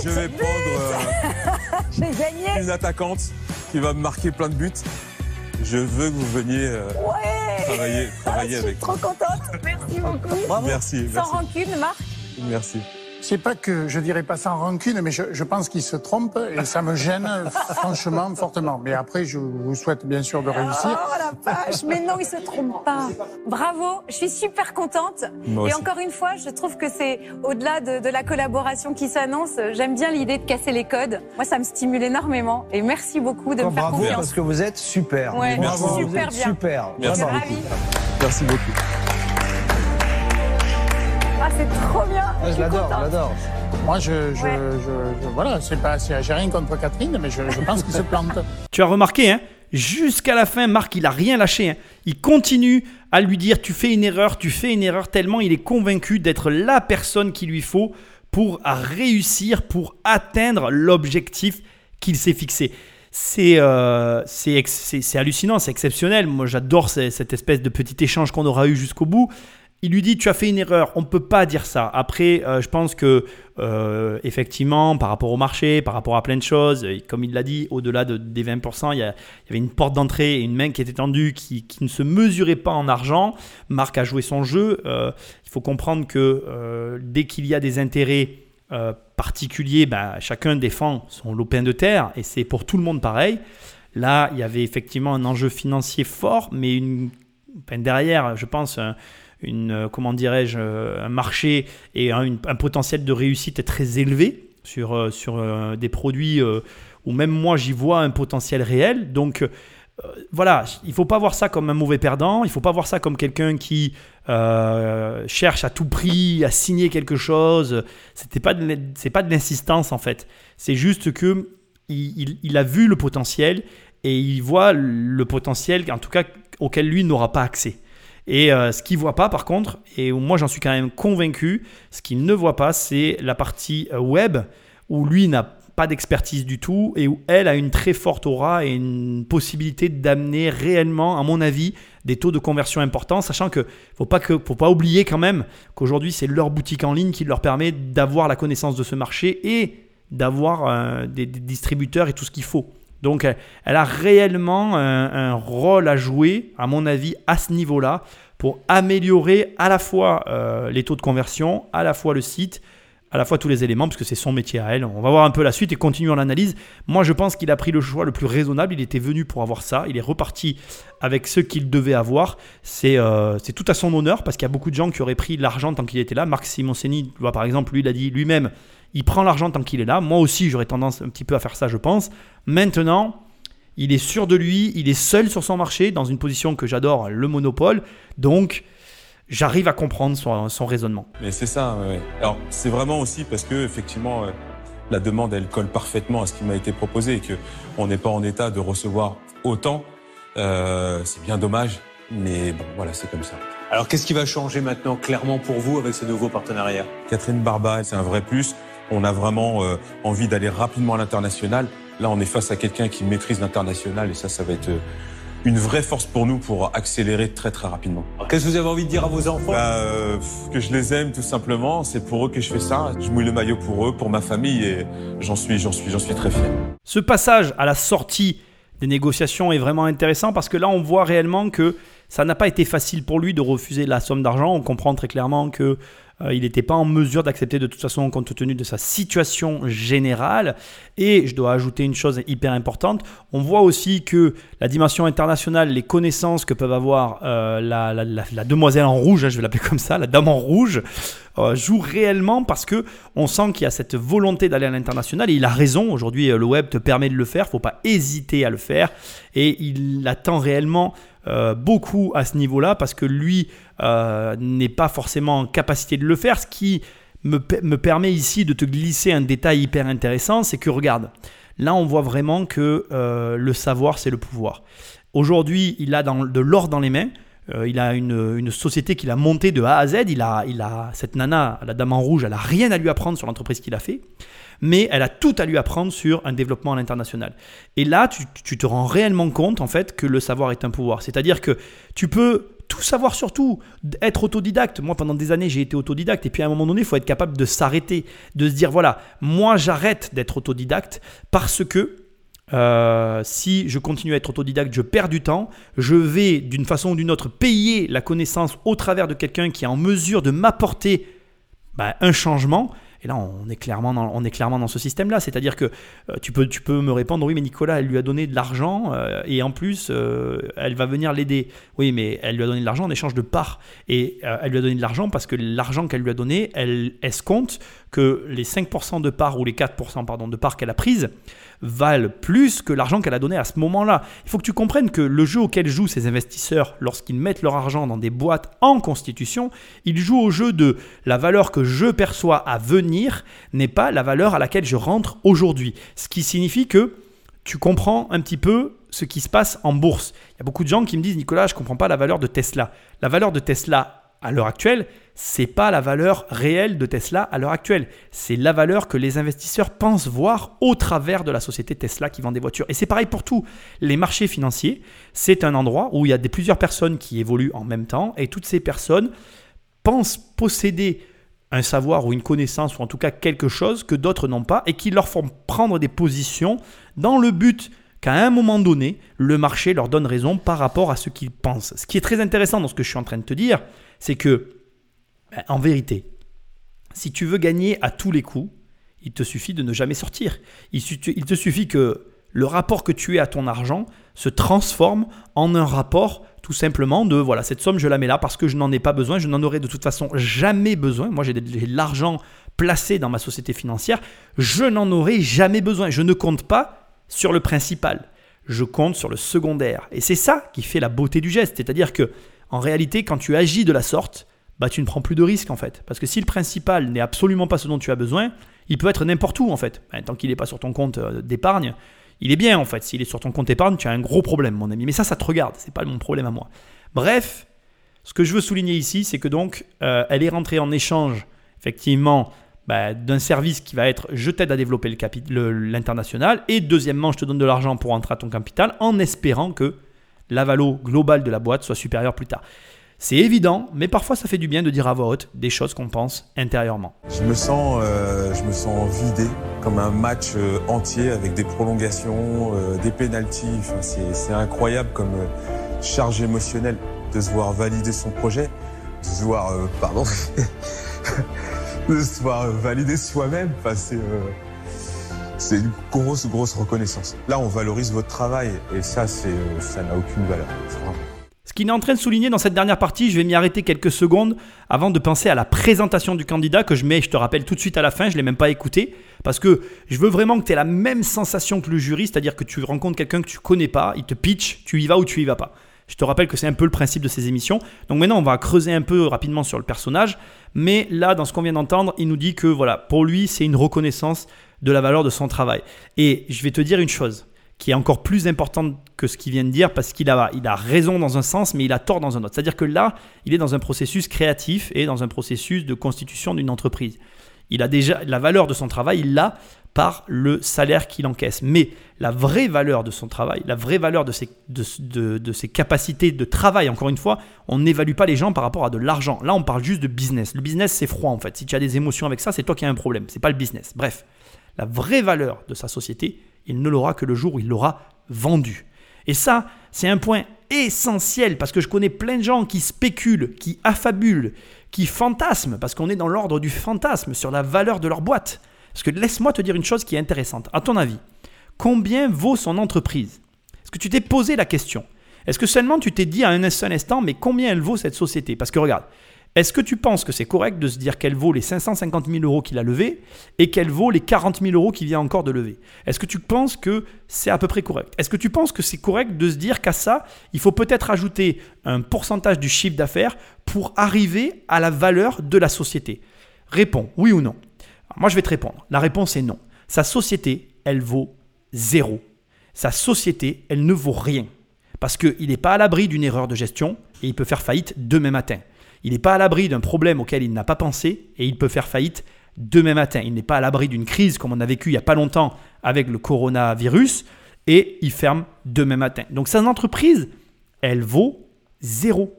je vais prendre euh, une attaquante qui va me marquer plein de buts. Je veux que vous veniez euh, travailler, travailler ah, avec. Je suis trop contente. Merci beaucoup. Merci. Sans rancune, Marc. Merci. C'est pas que je dirais pas sans rancune, mais je, je pense qu'il se trompe et ça me gêne franchement fortement. Mais après, je vous souhaite bien sûr de réussir. Oh la vache, mais non, il se trompe pas. Bravo, je suis super contente. Moi Et aussi. encore une fois, je trouve que c'est au-delà de, de la collaboration qui s'annonce. J'aime bien l'idée de casser les codes. Moi, ça me stimule énormément. Et merci beaucoup de me faire Bravo confiance. parce que vous êtes super. Ouais, Bravo, super vous êtes bien. super. Je suis Vraiment. ravie. Merci beaucoup. C'est trop bien. Je l'adore, je l'adore. Moi, je, je, Ouais. je- je- voilà, c'est pas, j'ai rien contre Catherine, mais je, je pense qu'il se plante. Tu as remarqué, hein Jusqu'à la fin, Marc, il a rien lâché. hein. Il continue à lui dire tu fais une erreur, tu fais une erreur, tellement il est convaincu d'être la personne qu'il lui faut pour réussir, pour atteindre l'objectif qu'il s'est fixé. C'est euh, hallucinant, c'est exceptionnel. Moi, j'adore ce- cette espèce de petit échange qu'on aura eu jusqu'au bout. Il lui dit tu as fait une erreur. On ne peut pas dire ça. Après, euh, je pense que euh, effectivement, par rapport au marché, par rapport à plein de choses, et comme il l'a dit, au-delà de- des 20%, il y, a- avait une porte d'entrée et une main qui était tendue qui, ne se mesurait pas en argent. Marc a joué son jeu. Euh, il faut comprendre que euh, dès qu'il y a des intérêts euh, particuliers, bah, chacun défend son lopin de terre et c'est pour tout le monde pareil. Là, il y avait effectivement un enjeu financier fort, mais une, enfin, derrière, je pense, une, euh, comment dirais-je, euh, un marché et un, potentiel de réussite très élevé sur, euh, sur des produits où même moi j'y vois un potentiel réel. Donc voilà, il faut pas voir ça comme un mauvais perdant, il faut pas voir ça comme quelqu'un qui cherche à tout prix à signer quelque chose. C'était pas c'est pas de l'insistance en fait. C'est juste que il, il- il a vu le potentiel et il voit le potentiel, en tout cas auquel lui n'aura pas accès. Et euh, ce qu'il voit pas, par contre, et moi j'en suis quand même convaincu, ce qu'il ne voit pas, c'est la partie euh, web où lui n'a pas d'expertise du tout et où elle a une très forte aura et une possibilité d'amener réellement, à mon avis, des taux de conversion importants, sachant que faut pas que faut pas oublier quand même qu'aujourd'hui c'est leur boutique en ligne qui leur permet d'avoir la connaissance de ce marché et d'avoir euh, des distributeurs et tout ce qu'il faut. Donc elle, elle a réellement un, un rôle à jouer, à mon avis, à ce niveau-là, pour améliorer à la fois euh, les taux de conversion, à la fois le site, à la fois tous les éléments, parce que c'est son métier à elle. On va voir un peu la suite et continuer l'analyse. Moi, je pense qu'il a pris le choix le plus raisonnable. Il était venu pour avoir ça. Il est reparti avec ce qu'il devait avoir. C'est euh, tout à son honneur, parce qu'il y a beaucoup de gens qui auraient pris l'argent tant qu'il était là. Marc Simoncini, par exemple, lui, il a dit lui-même, il prend l'argent tant qu'il est là. Moi aussi, j'aurais tendance un petit peu à faire ça, je pense. Maintenant, il est sûr de lui, il est seul sur son marché, dans une position que j'adore, le monopole. Donc, j'arrive à comprendre son, son raisonnement. Mais c'est ça, ouais. Alors, c'est vraiment aussi parce que, effectivement, euh, la demande, elle colle parfaitement à ce qui m'a été proposé et que on n'est pas en état de recevoir autant. Euh, c'est bien dommage, mais bon, voilà, c'est comme ça. Alors qu'est-ce qui va changer maintenant clairement pour vous avec ce nouveau partenariat? Catherine Barba, c'est un vrai plus. On a vraiment euh, envie d'aller rapidement à l'international. Là, on est face à quelqu'un qui maîtrise l'international et ça, ça va être euh, une vraie force pour nous pour accélérer très très rapidement. Qu'est-ce que vous avez envie de dire à vos enfants? Bah, euh, que je les aime tout simplement. C'est pour eux que je fais ça. Je mouille le maillot pour eux, pour ma famille et j'en suis, j'en suis, j'en suis très fier. Ce passage à la sortie des négociations est vraiment intéressant parce que là, on voit réellement que ça n'a pas été facile pour lui de refuser la somme d'argent. On comprend très clairement que euh, il n'était pas en mesure d'accepter de toute façon compte tenu de sa situation générale. Et je dois ajouter une chose hyper importante. On voit aussi que la dimension internationale, les connaissances que peuvent avoir euh, la, demoiselle en rouge, hein, je vais l'appeler comme ça, la dame en rouge, euh, joue réellement parce que on sent qu'il y a cette volonté d'aller à l'international et il a raison. Aujourd'hui, le web te permet de le faire. Faut pas hésiter à le faire et il attend réellement beaucoup à ce niveau-là parce que lui euh, n'est pas forcément en capacité de le faire. Ce qui me, me permet ici de te glisser un détail hyper intéressant, c'est que regarde, là on voit vraiment que euh, le savoir c'est le pouvoir. Aujourd'hui, il a dans- de l'or dans les mains. Euh, il a une, une société qu'il a montée de A à Z. Il a, il a cette nana, la dame en rouge, elle a rien à lui apprendre sur l'entreprise qu'il a fait, mais elle a tout à lui apprendre sur un développement à l'international. Et là, tu, tu te rends réellement compte en fait que le savoir est un pouvoir. C'est-à-dire que tu peux tout savoir sur tout, être autodidacte. Moi, pendant des années, j'ai été autodidacte. Et puis à un moment donné, il faut être capable de s'arrêter, de se dire voilà, moi, j'arrête d'être autodidacte parce que euh, si je continue à être autodidacte, je perds du temps. Je vais d'une façon ou d'une autre payer la connaissance au travers de quelqu'un qui est en mesure de m'apporter bah, un changement. Et là, on est clairement dans, ce système-là. C'est-à-dire que euh, tu, peux, tu peux me répondre, oui, mais Nicolas, elle lui a donné de l'argent euh, et en plus, euh, elle va venir l'aider. Oui, mais elle lui a donné de l'argent en échange de parts. Et elle lui a donné de l'argent parce que l'argent qu'elle lui a donné, elle escompte que les 5% de parts ou les 4% pardon, de parts qu'elle a prises valent plus que l'argent qu'elle a donné à ce moment-là. Il faut que tu comprennes que le jeu auquel jouent ces investisseurs lorsqu'ils mettent leur argent dans des boîtes en constitution, ils jouent au jeu de la valeur que je perçois à venir n'est pas la valeur à laquelle je rentre aujourd'hui. Ce qui signifie que tu comprends un petit peu ce qui se passe en bourse. Il y a beaucoup de gens qui me disent Nicolas, je ne comprends pas la valeur de Tesla. La valeur de Tesla à l'heure actuelle, c'est pas la valeur réelle de Tesla à l'heure actuelle. C'est la valeur que les investisseurs pensent voir au travers de la société Tesla qui vend des voitures. Et c'est pareil pour tout. Les marchés financiers, c'est un endroit où il y a plusieurs personnes qui évoluent en même temps et toutes ces personnes pensent posséder un savoir ou une connaissance ou en tout cas quelque chose que d'autres n'ont pas et qui leur font prendre des positions dans le but qu'à un moment donné, le marché leur donne raison par rapport à ce qu'ils pensent. Ce qui est très intéressant dans ce que je suis en train de te dire, c'est que, ben, en vérité, si tu veux gagner à tous les coups, il te suffit de ne jamais sortir. Il, te suffit que le rapport que tu aies à ton argent se transforme en un rapport tout simplement de voilà, cette somme, je la mets là parce que je n'en ai pas besoin, je n'en aurai de toute façon jamais besoin. Moi, j'ai de l'argent placé dans ma société financière, je n'en aurai jamais besoin. Je ne compte pas sur le principal, je compte sur le secondaire. Et c'est ça qui fait la beauté du geste, c'est-à-dire que en réalité, quand tu agis de la sorte, bah, tu ne prends plus de risques en fait. Parce que si le principal n'est absolument pas ce dont tu as besoin, il peut être n'importe où en fait. Ben, tant qu'il n'est pas sur ton compte euh, d'épargne, il est bien en fait. S'il est sur ton compte d'épargne, tu as un gros problème, mon ami. Mais ça, ça te regarde. C'est pas mon problème à moi. Bref, ce que je veux souligner ici, c'est que donc, euh, elle est rentrée en échange, effectivement, bah, d'un service qui va être je t'aide à développer l'international et deuxièmement, je te donne de l'argent pour rentrer à ton capital en espérant que la valo globale de la boîte soit supérieure plus tard. C'est évident, mais parfois ça fait du bien de dire à voix haute des choses qu'on pense intérieurement. Je me sens, euh, je me sens vidé comme un match euh, entier avec des prolongations, euh, des pénalties. c'est incroyable comme charge émotionnelle de se voir valider son projet, de se voir, pardon, de se voir valider soi-même. Enfin, c'est une grosse, grosse reconnaissance. Là, on valorise votre travail et ça, ça n'a aucune valeur. Ce qu'il est en train de souligner dans cette dernière partie, je vais m'y arrêter quelques secondes avant de penser à la présentation du candidat que je mets, je te rappelle, tout de suite à la fin, je ne l'ai même pas écouté, parce que je veux vraiment que tu aies la même sensation que le jury, c'est-à-dire que tu rencontres quelqu'un que tu connais pas, il te pitch, tu y vas ou tu y vas pas. Je te rappelle que c'est un peu le principe de ces émissions. Donc maintenant, on va creuser un peu rapidement sur le personnage. Mais là, dans ce qu'on vient d'entendre, il nous dit que voilà, pour lui, c'est une reconnaissance de la valeur de son travail. Et je vais te dire une chose qui est encore plus importante que ce qu'il vient de dire parce qu'il a, il a raison dans un sens, mais il a tort dans un autre. C'est-à-dire que là, il est dans un processus créatif et dans un processus de constitution d'une entreprise. Il a déjà la valeur de son travail, il l'a par le salaire qu'il encaisse. Mais la vraie valeur de son travail, la vraie valeur de ses, de, de ses capacités de travail, encore une fois, on n'évalue pas les gens par rapport à de l'argent. Là, on parle juste de business. Le business, c'est froid en fait. Si tu as des émotions avec ça, c'est toi qui as un problème. C'est pas le business. Bref, la vraie valeur de sa société, il ne l'aura que le jour où il l'aura vendue. Et ça, c'est un point essentiel parce que je connais plein de gens qui spéculent, qui affabulent, qui fantasment, parce qu'on est dans l'ordre du fantasme sur la valeur de leur boîte. Parce que laisse-moi te dire une chose qui est intéressante. À ton avis, combien vaut son entreprise? Est-ce que tu t'es posé la question? Est-ce que seulement tu t'es dit à un seul instant, mais combien elle vaut cette société? Parce que regarde, est-ce que tu penses que c'est correct de se dire qu'elle vaut les 550 000 euros qu'il a levés et qu'elle vaut les 40 000 euros qu'il vient encore de lever Est-ce que tu penses que c'est à peu près correct? Est-ce que tu penses que c'est correct de se dire qu'à ça, il faut peut-être ajouter un pourcentage du chiffre d'affaires pour arriver à la valeur de la société? Réponds, oui ou non Moi, je vais te répondre. La réponse est non. Sa société, elle vaut zéro. Sa société, elle ne vaut rien. Parce qu'il n'est pas à l'abri d'une erreur de gestion et il peut faire faillite demain matin. Il n'est pas à l'abri d'un problème auquel il n'a pas pensé et il peut faire faillite demain matin. Il n'est pas à l'abri d'une crise comme on a vécu il n'y a pas longtemps avec le coronavirus et il ferme demain matin. Donc sa entreprise, elle vaut zéro.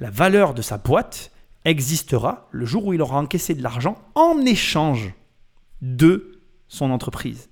La valeur de sa boîte existera le jour où il aura encaissé de l'argent en échange de son entreprise.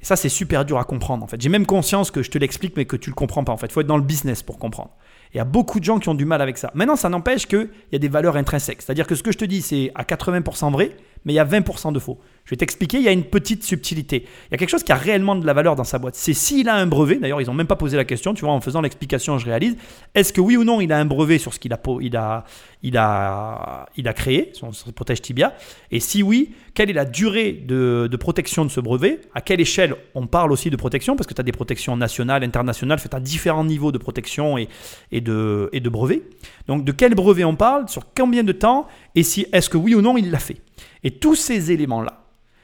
Et ça, c'est super dur à comprendre en fait. J'ai même conscience que je te l'explique, mais que tu le comprends pas en fait. Il faut être dans le business pour comprendre. Il y a beaucoup de gens qui ont du mal avec ça. Maintenant, ça n'empêche qu'il y a des valeurs intrinsèques. C'est-à-dire que ce que je te dis, c'est à 80% vrai, mais il y a 20% de faux. Je vais t'expliquer, il y a une petite subtilité. Il y a quelque chose qui a réellement de la valeur dans sa boîte. C'est s'il a un brevet, d'ailleurs, ils n'ont même pas posé la question, tu vois, en faisant l'explication, je réalise, est-ce que oui ou non, il a un brevet sur ce qu'il a, il a, il a, il a créé, son, protège tibia. Et si oui, quelle est la durée de, de, protection de ce brevet? À quelle échelle on parle aussi de protection? Parce que tu as des protections nationales, internationales, faites à différents niveaux de protection et, et, de, et de brevets. Donc, de quel brevet on parle? Sur combien de temps? Et si, est-ce que oui ou non, il l'a fait? Et tous ces éléments-là,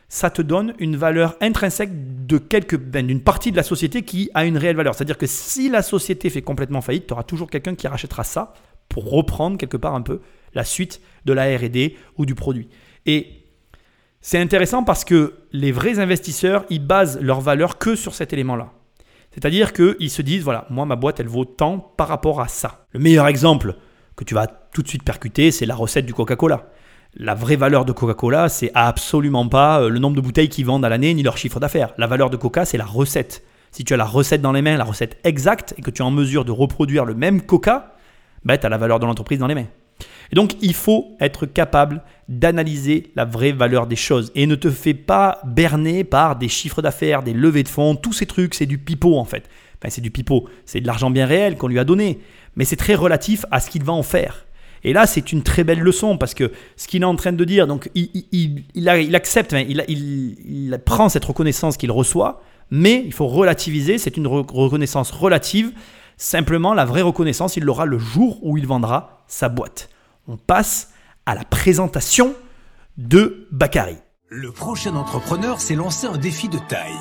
ça te donne une valeur intrinsèque de quelque, ben, d'une partie de la société qui a une réelle valeur. C'est-à-dire que si la société fait complètement faillite, tu auras toujours quelqu'un qui rachètera ça pour reprendre quelque part un peu la suite de la RD ou du produit. Et c'est intéressant parce que les vrais investisseurs, ils basent leur valeur que sur cet élément-là. C'est-à-dire qu'ils se disent, voilà, moi, ma boîte, elle vaut tant par rapport à ça. Le meilleur exemple que tu vas tout de suite percuter, c'est la recette du Coca-Cola la vraie valeur de Coca-Cola, c'est absolument pas euh, le nombre de bouteilles qu'ils vendent à l'année ni leur chiffre d'affaires. La valeur de Coca, c'est la recette. Si tu as la recette dans les mains, la recette exacte, et que tu es en mesure de reproduire le même Coca, ben, tu as la valeur de l'entreprise dans les mains. Et donc, il faut être capable d'analyser la vraie valeur des choses. Et ne te fais pas berner par des chiffres d'affaires, des levées de fonds, tous ces trucs, c'est du pipeau en fait. Enfin, c'est du pipeau, c'est de l'argent bien réel qu'on lui a donné. Mais c'est très relatif à ce qu'il va en faire. Et là, c'est une très belle leçon parce que ce qu'il est en train de dire, donc il, accepte, il, prend cette reconnaissance qu'il reçoit, mais il faut relativiser, c'est une reconnaissance relative. Simplement, la vraie reconnaissance, il l'aura le jour où il vendra sa boîte. On passe à la présentation de Bakary. Le prochain entrepreneur s'est lancé un défi de taille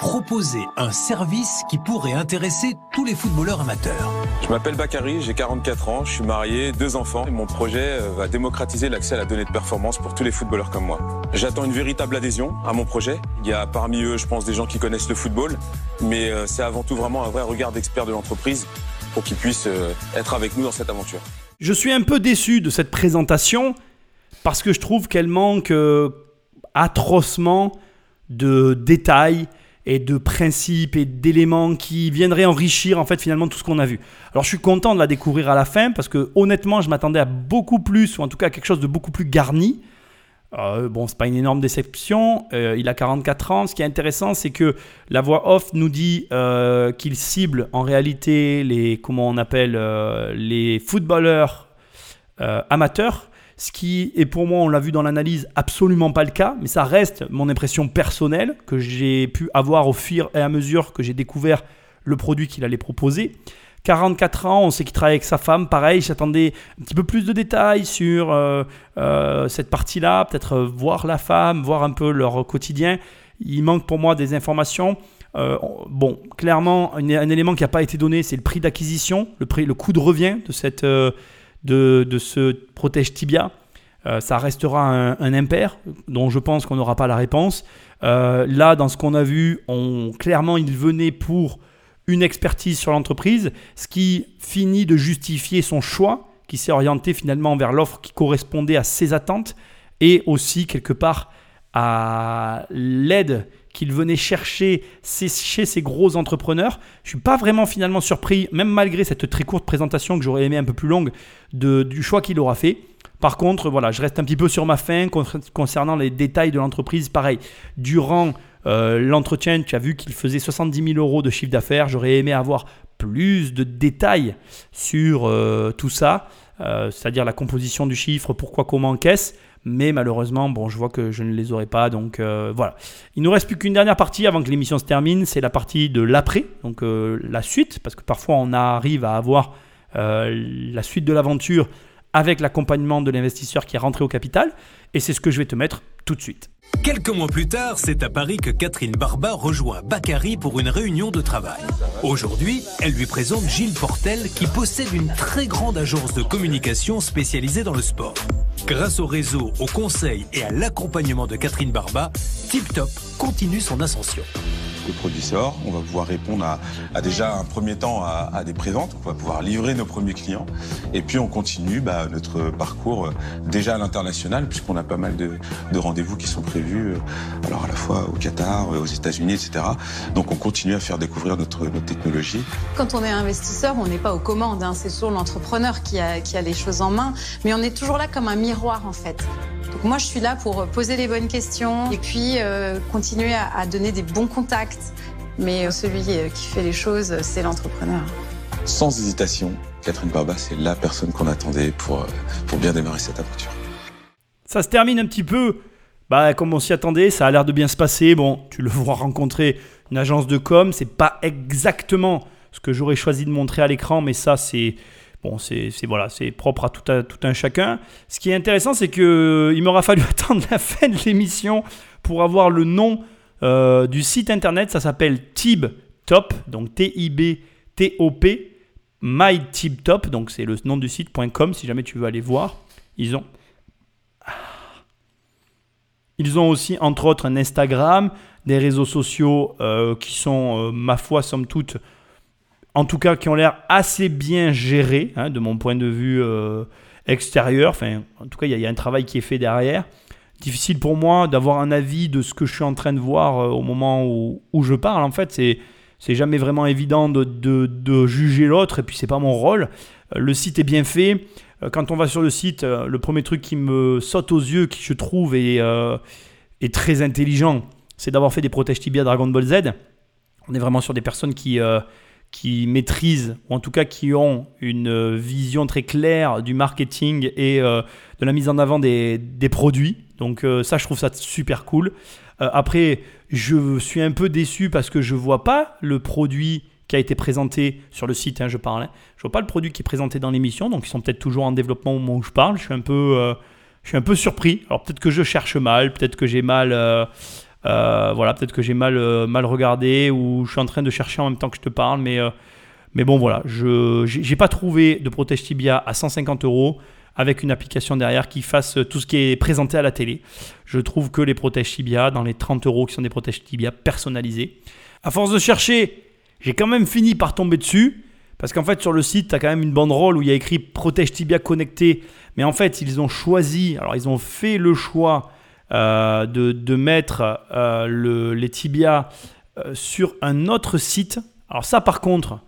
proposer un service qui pourrait intéresser tous les footballeurs amateurs. Je m'appelle Bakary, j'ai 44 ans, je suis marié, deux enfants. Et mon projet euh, va démocratiser l'accès à la donnée de performance pour tous les footballeurs comme moi. J'attends une véritable adhésion à mon projet. Il y a parmi eux, je pense, des gens qui connaissent le football, mais euh, c'est avant tout vraiment un vrai regard d'expert de l'entreprise pour qu'ils puissent euh, être avec nous dans cette aventure. Je suis un peu déçu de cette présentation parce que je trouve qu'elle manque atrocement de détails et de principes et d'éléments qui viendraient enrichir en fait finalement tout ce qu'on a vu. Alors je suis content de la découvrir à la fin parce que honnêtement je m'attendais à beaucoup plus ou en tout cas à quelque chose de beaucoup plus garni. Euh, bon, c'est pas une énorme déception. Euh, il a 44 ans. Ce qui est intéressant, c'est que la voix off nous dit euh, qu'il cible en réalité les comment on appelle euh, les footballeurs amateurs ce qui est pour moi, on l'a vu dans l'analyse, absolument pas le cas, mais ça reste mon impression personnelle que j'ai pu avoir au fur et à mesure que j'ai découvert le produit qu'il allait proposer. 44 ans, on sait qu'il travaille avec sa femme, pareil, j'attendais un petit peu plus de détails sur euh, euh, cette partie-là, peut-être euh, voir la femme, voir un peu leur quotidien. Il manque pour moi des informations. bon, clairement, un, élément qui n'a pas été donné, c'est le prix d'acquisition, le, prix, le coût de revient de cette de, ce protège tibia. Euh, ça restera un, impair dont je pense qu'on n'aura pas la réponse. Euh, là, dans ce qu'on a vu, on, clairement, il venait pour une expertise sur l'entreprise, ce qui finit de justifier son choix, qui s'est orienté finalement vers l'offre qui correspondait à ses attentes et aussi quelque part à l'aide qu'il venait chercher chez ces gros entrepreneurs. Je suis pas vraiment finalement surpris, même malgré cette très courte présentation que j'aurais aimé un peu plus longue, du choix qu'il aura fait. Par contre, voilà, je reste un petit peu sur ma faim concernant les détails de l'entreprise. Pareil, durant euh, l'entretien, tu as vu qu'il faisait 70 000 euros de chiffre d'affaires. J'aurais aimé avoir plus de détails sur euh, tout ça, euh, c'est-à-dire la composition du chiffre, pourquoi, comment, qu'est-ce. Mais malheureusement, bon, je vois que je ne les aurai pas. Donc euh, voilà. Il nous reste plus qu'une dernière partie avant que l'émission se termine. C'est la partie de l'après, donc euh, la suite, parce que parfois on arrive à avoir euh, la suite de l'aventure avec l'accompagnement de l'investisseur qui est rentré au capital. Et c'est ce que je vais te mettre tout de suite. Quelques mois plus tard, c'est à Paris que Catherine Barba rejoint Bakary pour une réunion de travail. Aujourd'hui, elle lui présente Gilles Portel qui possède une très grande agence de communication spécialisée dans le sport. Grâce au réseau, au conseil et à l'accompagnement de Catherine Barba, Tip Top continue son ascension. Le produit sort, on va pouvoir répondre à, déjà un premier temps à, des présentes, on va pouvoir livrer nos premiers clients. Et puis on continue bah, notre parcours euh, déjà à l'international, puisqu'on a pas mal de, rendez-vous qui sont prévus, euh, alors à la fois au Qatar, aux États-Unis, etc. Donc on continue à faire découvrir notre, technologie. Quand on est investisseur, on n'est pas aux commandes, hein. c'est toujours l'entrepreneur qui a, les choses en main, mais on est toujours là comme un miroir en fait. Donc moi, je suis là pour poser les bonnes questions et puis euh, continuer à, donner des bons contacts. Mais euh, celui euh, qui fait les choses, c'est l'entrepreneur. Sans hésitation, Catherine Barba, c'est la personne qu'on attendait pour, pour bien démarrer cette aventure. Ça se termine un petit peu bah, comme on s'y attendait, ça a l'air de bien se passer. Bon, tu le vois rencontrer une agence de com, c'est pas exactement ce que j'aurais choisi de montrer à l'écran, mais ça, c'est Bon, c'est voilà, c'est propre à tout, tout, un chacun. Ce qui est intéressant, c'est que euh, il m'aura fallu attendre la fin de l'émission pour avoir le nom euh, du site internet. Ça s'appelle TibTop, donc T-I-B-T-O-P, MyTibTop, donc c'est le nom du site.com si jamais tu veux aller voir. Ils ont. Ils ont aussi, entre autres, un Instagram, des réseaux sociaux euh, qui sont, ma foi, somme toute, en tout cas qui ont l'air assez bien gérés, hein, de mon point de vue euh, extérieur. Enfin, en tout cas, il y, a un travail qui est fait derrière. Difficile pour moi d'avoir un avis de ce que je suis en train de voir euh, au moment où, je parle. En fait, c'est c'est jamais vraiment évident de, de, juger l'autre, et puis c'est pas mon rôle. Euh, le site est bien fait. Quand on va sur le site, le premier truc qui me saute aux yeux, qui je trouve est, est très intelligent, c'est d'avoir fait des protèges tibia Dragon Ball Z. On est vraiment sur des personnes qui, qui maîtrisent, ou en tout cas qui ont une euh, vision très claire du marketing et euh, de la mise en avant des, des produits. Donc euh, ça, je trouve ça super cool. après, je suis un peu déçu parce que je ne vois pas le produit qui a été présenté sur le site, hein, je parle. Hein. Je vois pas le produit qui est présenté dans l'émission, donc ils sont peut-être toujours en développement au moment où je parle. Je suis un peu, peu surpris. Alors peut-être que je cherche mal, peut-être que j'ai mal euh, j'ai euh, regardé ou je suis en train de chercher en même temps que je te parle, mais, euh, mais bon, voilà, je n'ai pas trouvé de protège tibia à 150 euros avec une application derrière qui fasse tout ce qui est présenté à la télé. Je trouve que les protèges tibia, dans les 30 euros qui sont des protèges tibia personnalisés, à force de chercher, j'ai quand même fini par tomber dessus. Parce qu'en fait, sur le site, tu as quand même une banderole où il y a écrit Protège Tibia connecté. Mais en fait, ils ont choisi, alors ils ont fait le choix euh, de, mettre euh, le, les tibias euh, sur un autre site. Alors ça par contre,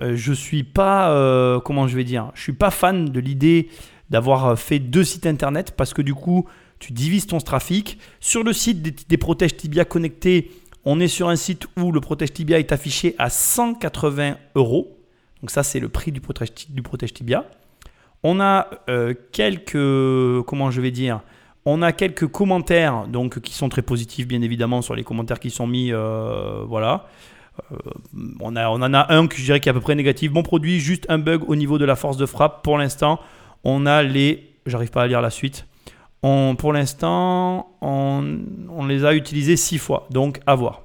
je suis pas, comment je vais dire, je suis pas fan de l'idée d'avoir fait deux sites internet parce que du coup, tu divises ton trafic. Sur le site des, des protèges tibia connectés, on est sur un site où le protège tibia est affiché à 180 euros. Donc ça, c'est le prix du protège, tibia. On a quelques, comment je vais dire, on a quelques commentaires donc qui sont très positifs bien évidemment sur les commentaires qui sont mis euh, voilà. Euh, on, a, on en a un que je dirais qui est à peu près négatif. Bon produit, juste un bug au niveau de la force de frappe. Pour l'instant, on a les. J'arrive pas à lire la suite. Pour l'instant, on, on, les a utilisés six fois. Donc à voir.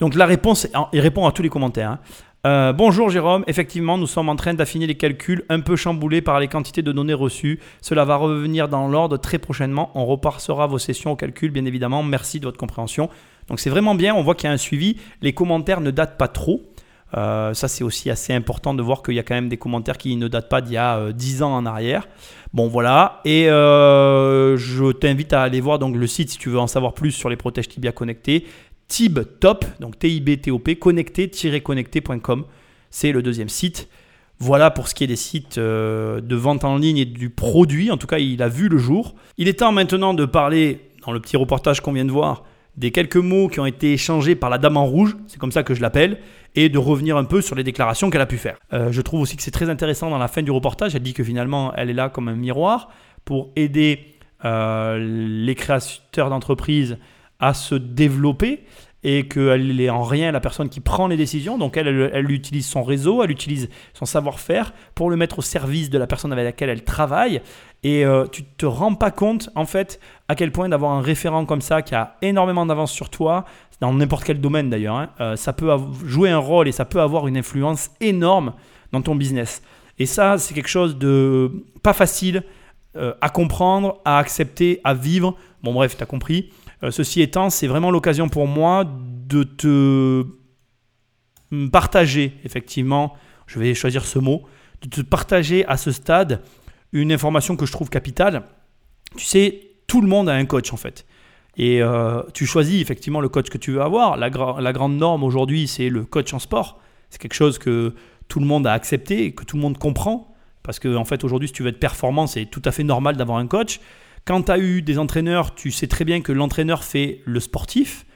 Donc la réponse, il répond à tous les commentaires. Hein. Euh, bonjour Jérôme, effectivement nous sommes en train d'affiner les calculs un peu chamboulés par les quantités de données reçues. Cela va revenir dans l'ordre très prochainement. On repassera vos sessions au calcul bien évidemment. Merci de votre compréhension. Donc c'est vraiment bien, on voit qu'il y a un suivi. Les commentaires ne datent pas trop. Euh, ça c'est aussi assez important de voir qu'il y a quand même des commentaires qui ne datent pas d'il y a 10 euh, ans en arrière. Bon voilà, et je t'invite à aller voir donc le site si tu veux en savoir plus sur les protèges tibia connectés. TibTop, donc T-I-B-T-O-P, connecté-connecté.com. C'est le deuxième site. Voilà pour ce qui est des sites euh, de vente en ligne et du produit. En tout cas, il a vu le jour. Il est temps maintenant de parler, dans le petit reportage qu'on vient de voir, des quelques mots qui ont été échangés par la dame en rouge, c'est comme ça que je l'appelle, et de revenir un peu sur les déclarations qu'elle a pu faire. Euh, je trouve aussi que c'est très intéressant dans la fin du reportage. Elle dit que finalement, elle est là comme un miroir pour aider euh, les créateurs d'entreprises à se développer et qu'elle n'est en rien la personne qui prend les décisions. Donc elle, elle, utilise son réseau, elle utilise son savoir-faire pour le mettre au service de la personne avec laquelle elle travaille. Et euh, tu te rends pas compte, en fait, à quel point d'avoir un référent comme ça qui a énormément d'avance sur toi, dans n'importe quel domaine d'ailleurs, hein, euh, ça peut jouer un rôle et ça peut avoir une influence énorme dans ton business. Et ça, c'est quelque chose de pas facile euh, à comprendre, à accepter, à vivre. Bon bref, tu as compris. Euh, ceci étant, c'est vraiment l'occasion pour moi de te partager, effectivement, je vais choisir ce mot, de te partager à ce stade une information que je trouve capitale. Tu sais, tout le monde a un coach en fait. Et euh, tu choisis effectivement le coach que tu veux avoir. La, grande norme aujourd'hui, c'est le coach en sport. C'est quelque chose que tout le monde a accepté que tout le monde comprend. Parce que en fait, aujourd'hui, si tu veux être performant, c'est tout à fait normal d'avoir un coach. Quand tu as eu des entraîneurs, tu sais très bien que l'entraîneur fait le sportif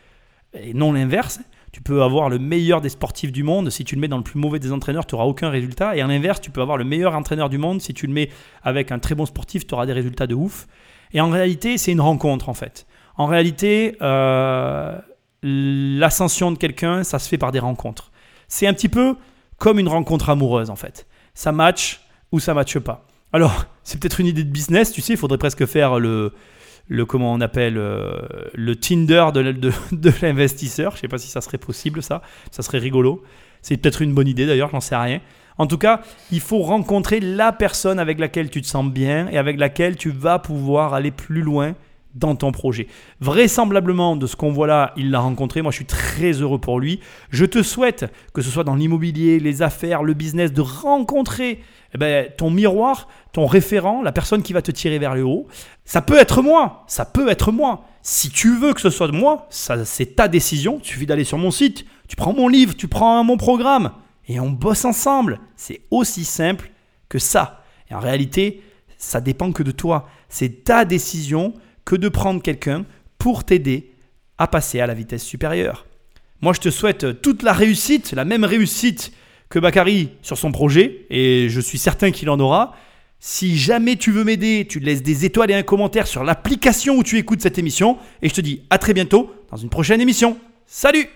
et non l'inverse. Tu peux avoir le meilleur des sportifs du monde. Si tu le mets dans le plus mauvais des entraîneurs, tu n'auras aucun résultat. Et à l'inverse, tu peux avoir le meilleur entraîneur du monde. Si tu le mets avec un très bon sportif, tu auras des résultats de ouf. Et en réalité, c'est une rencontre en fait. En réalité, euh, l'ascension de quelqu'un, ça se fait par des rencontres. C'est un petit peu comme une rencontre amoureuse en fait. Ça match ou ça matche pas. Alors, c'est peut-être une idée de business, tu sais, il faudrait presque faire le, le comment on appelle euh, le Tinder de, l'investisseur. Je sais pas si ça serait possible ça, ça serait rigolo. C'est peut-être une bonne idée d'ailleurs, j'en sais rien. En tout cas, il faut rencontrer la personne avec laquelle tu te sens bien et avec laquelle tu vas pouvoir aller plus loin dans ton projet. Vraisemblablement, de ce qu'on voit là, il l'a rencontré. Moi, je suis très heureux pour lui. Je te souhaite, que ce soit dans l'immobilier, les affaires, le business, de rencontrer eh ben, ton miroir, ton référent, la personne qui va te tirer vers le haut. Ça peut être moi, ça peut être moi. Si tu veux que ce soit moi, c'est ta décision. Il suffit d'aller sur mon site, tu prends mon livre, tu prends mon programme et on bosse ensemble. C'est aussi simple que ça. En réalité, ça dépend que de toi. C'est ta décision que de prendre quelqu'un pour t'aider à passer à la vitesse supérieure. Moi, je te souhaite toute la réussite, la même réussite que Bakary sur son projet, et je suis certain qu'il en aura. Si jamais tu veux m'aider, tu laisses des étoiles et un commentaire sur l'application où tu écoutes cette émission, et je te dis à très bientôt dans une prochaine émission. Salut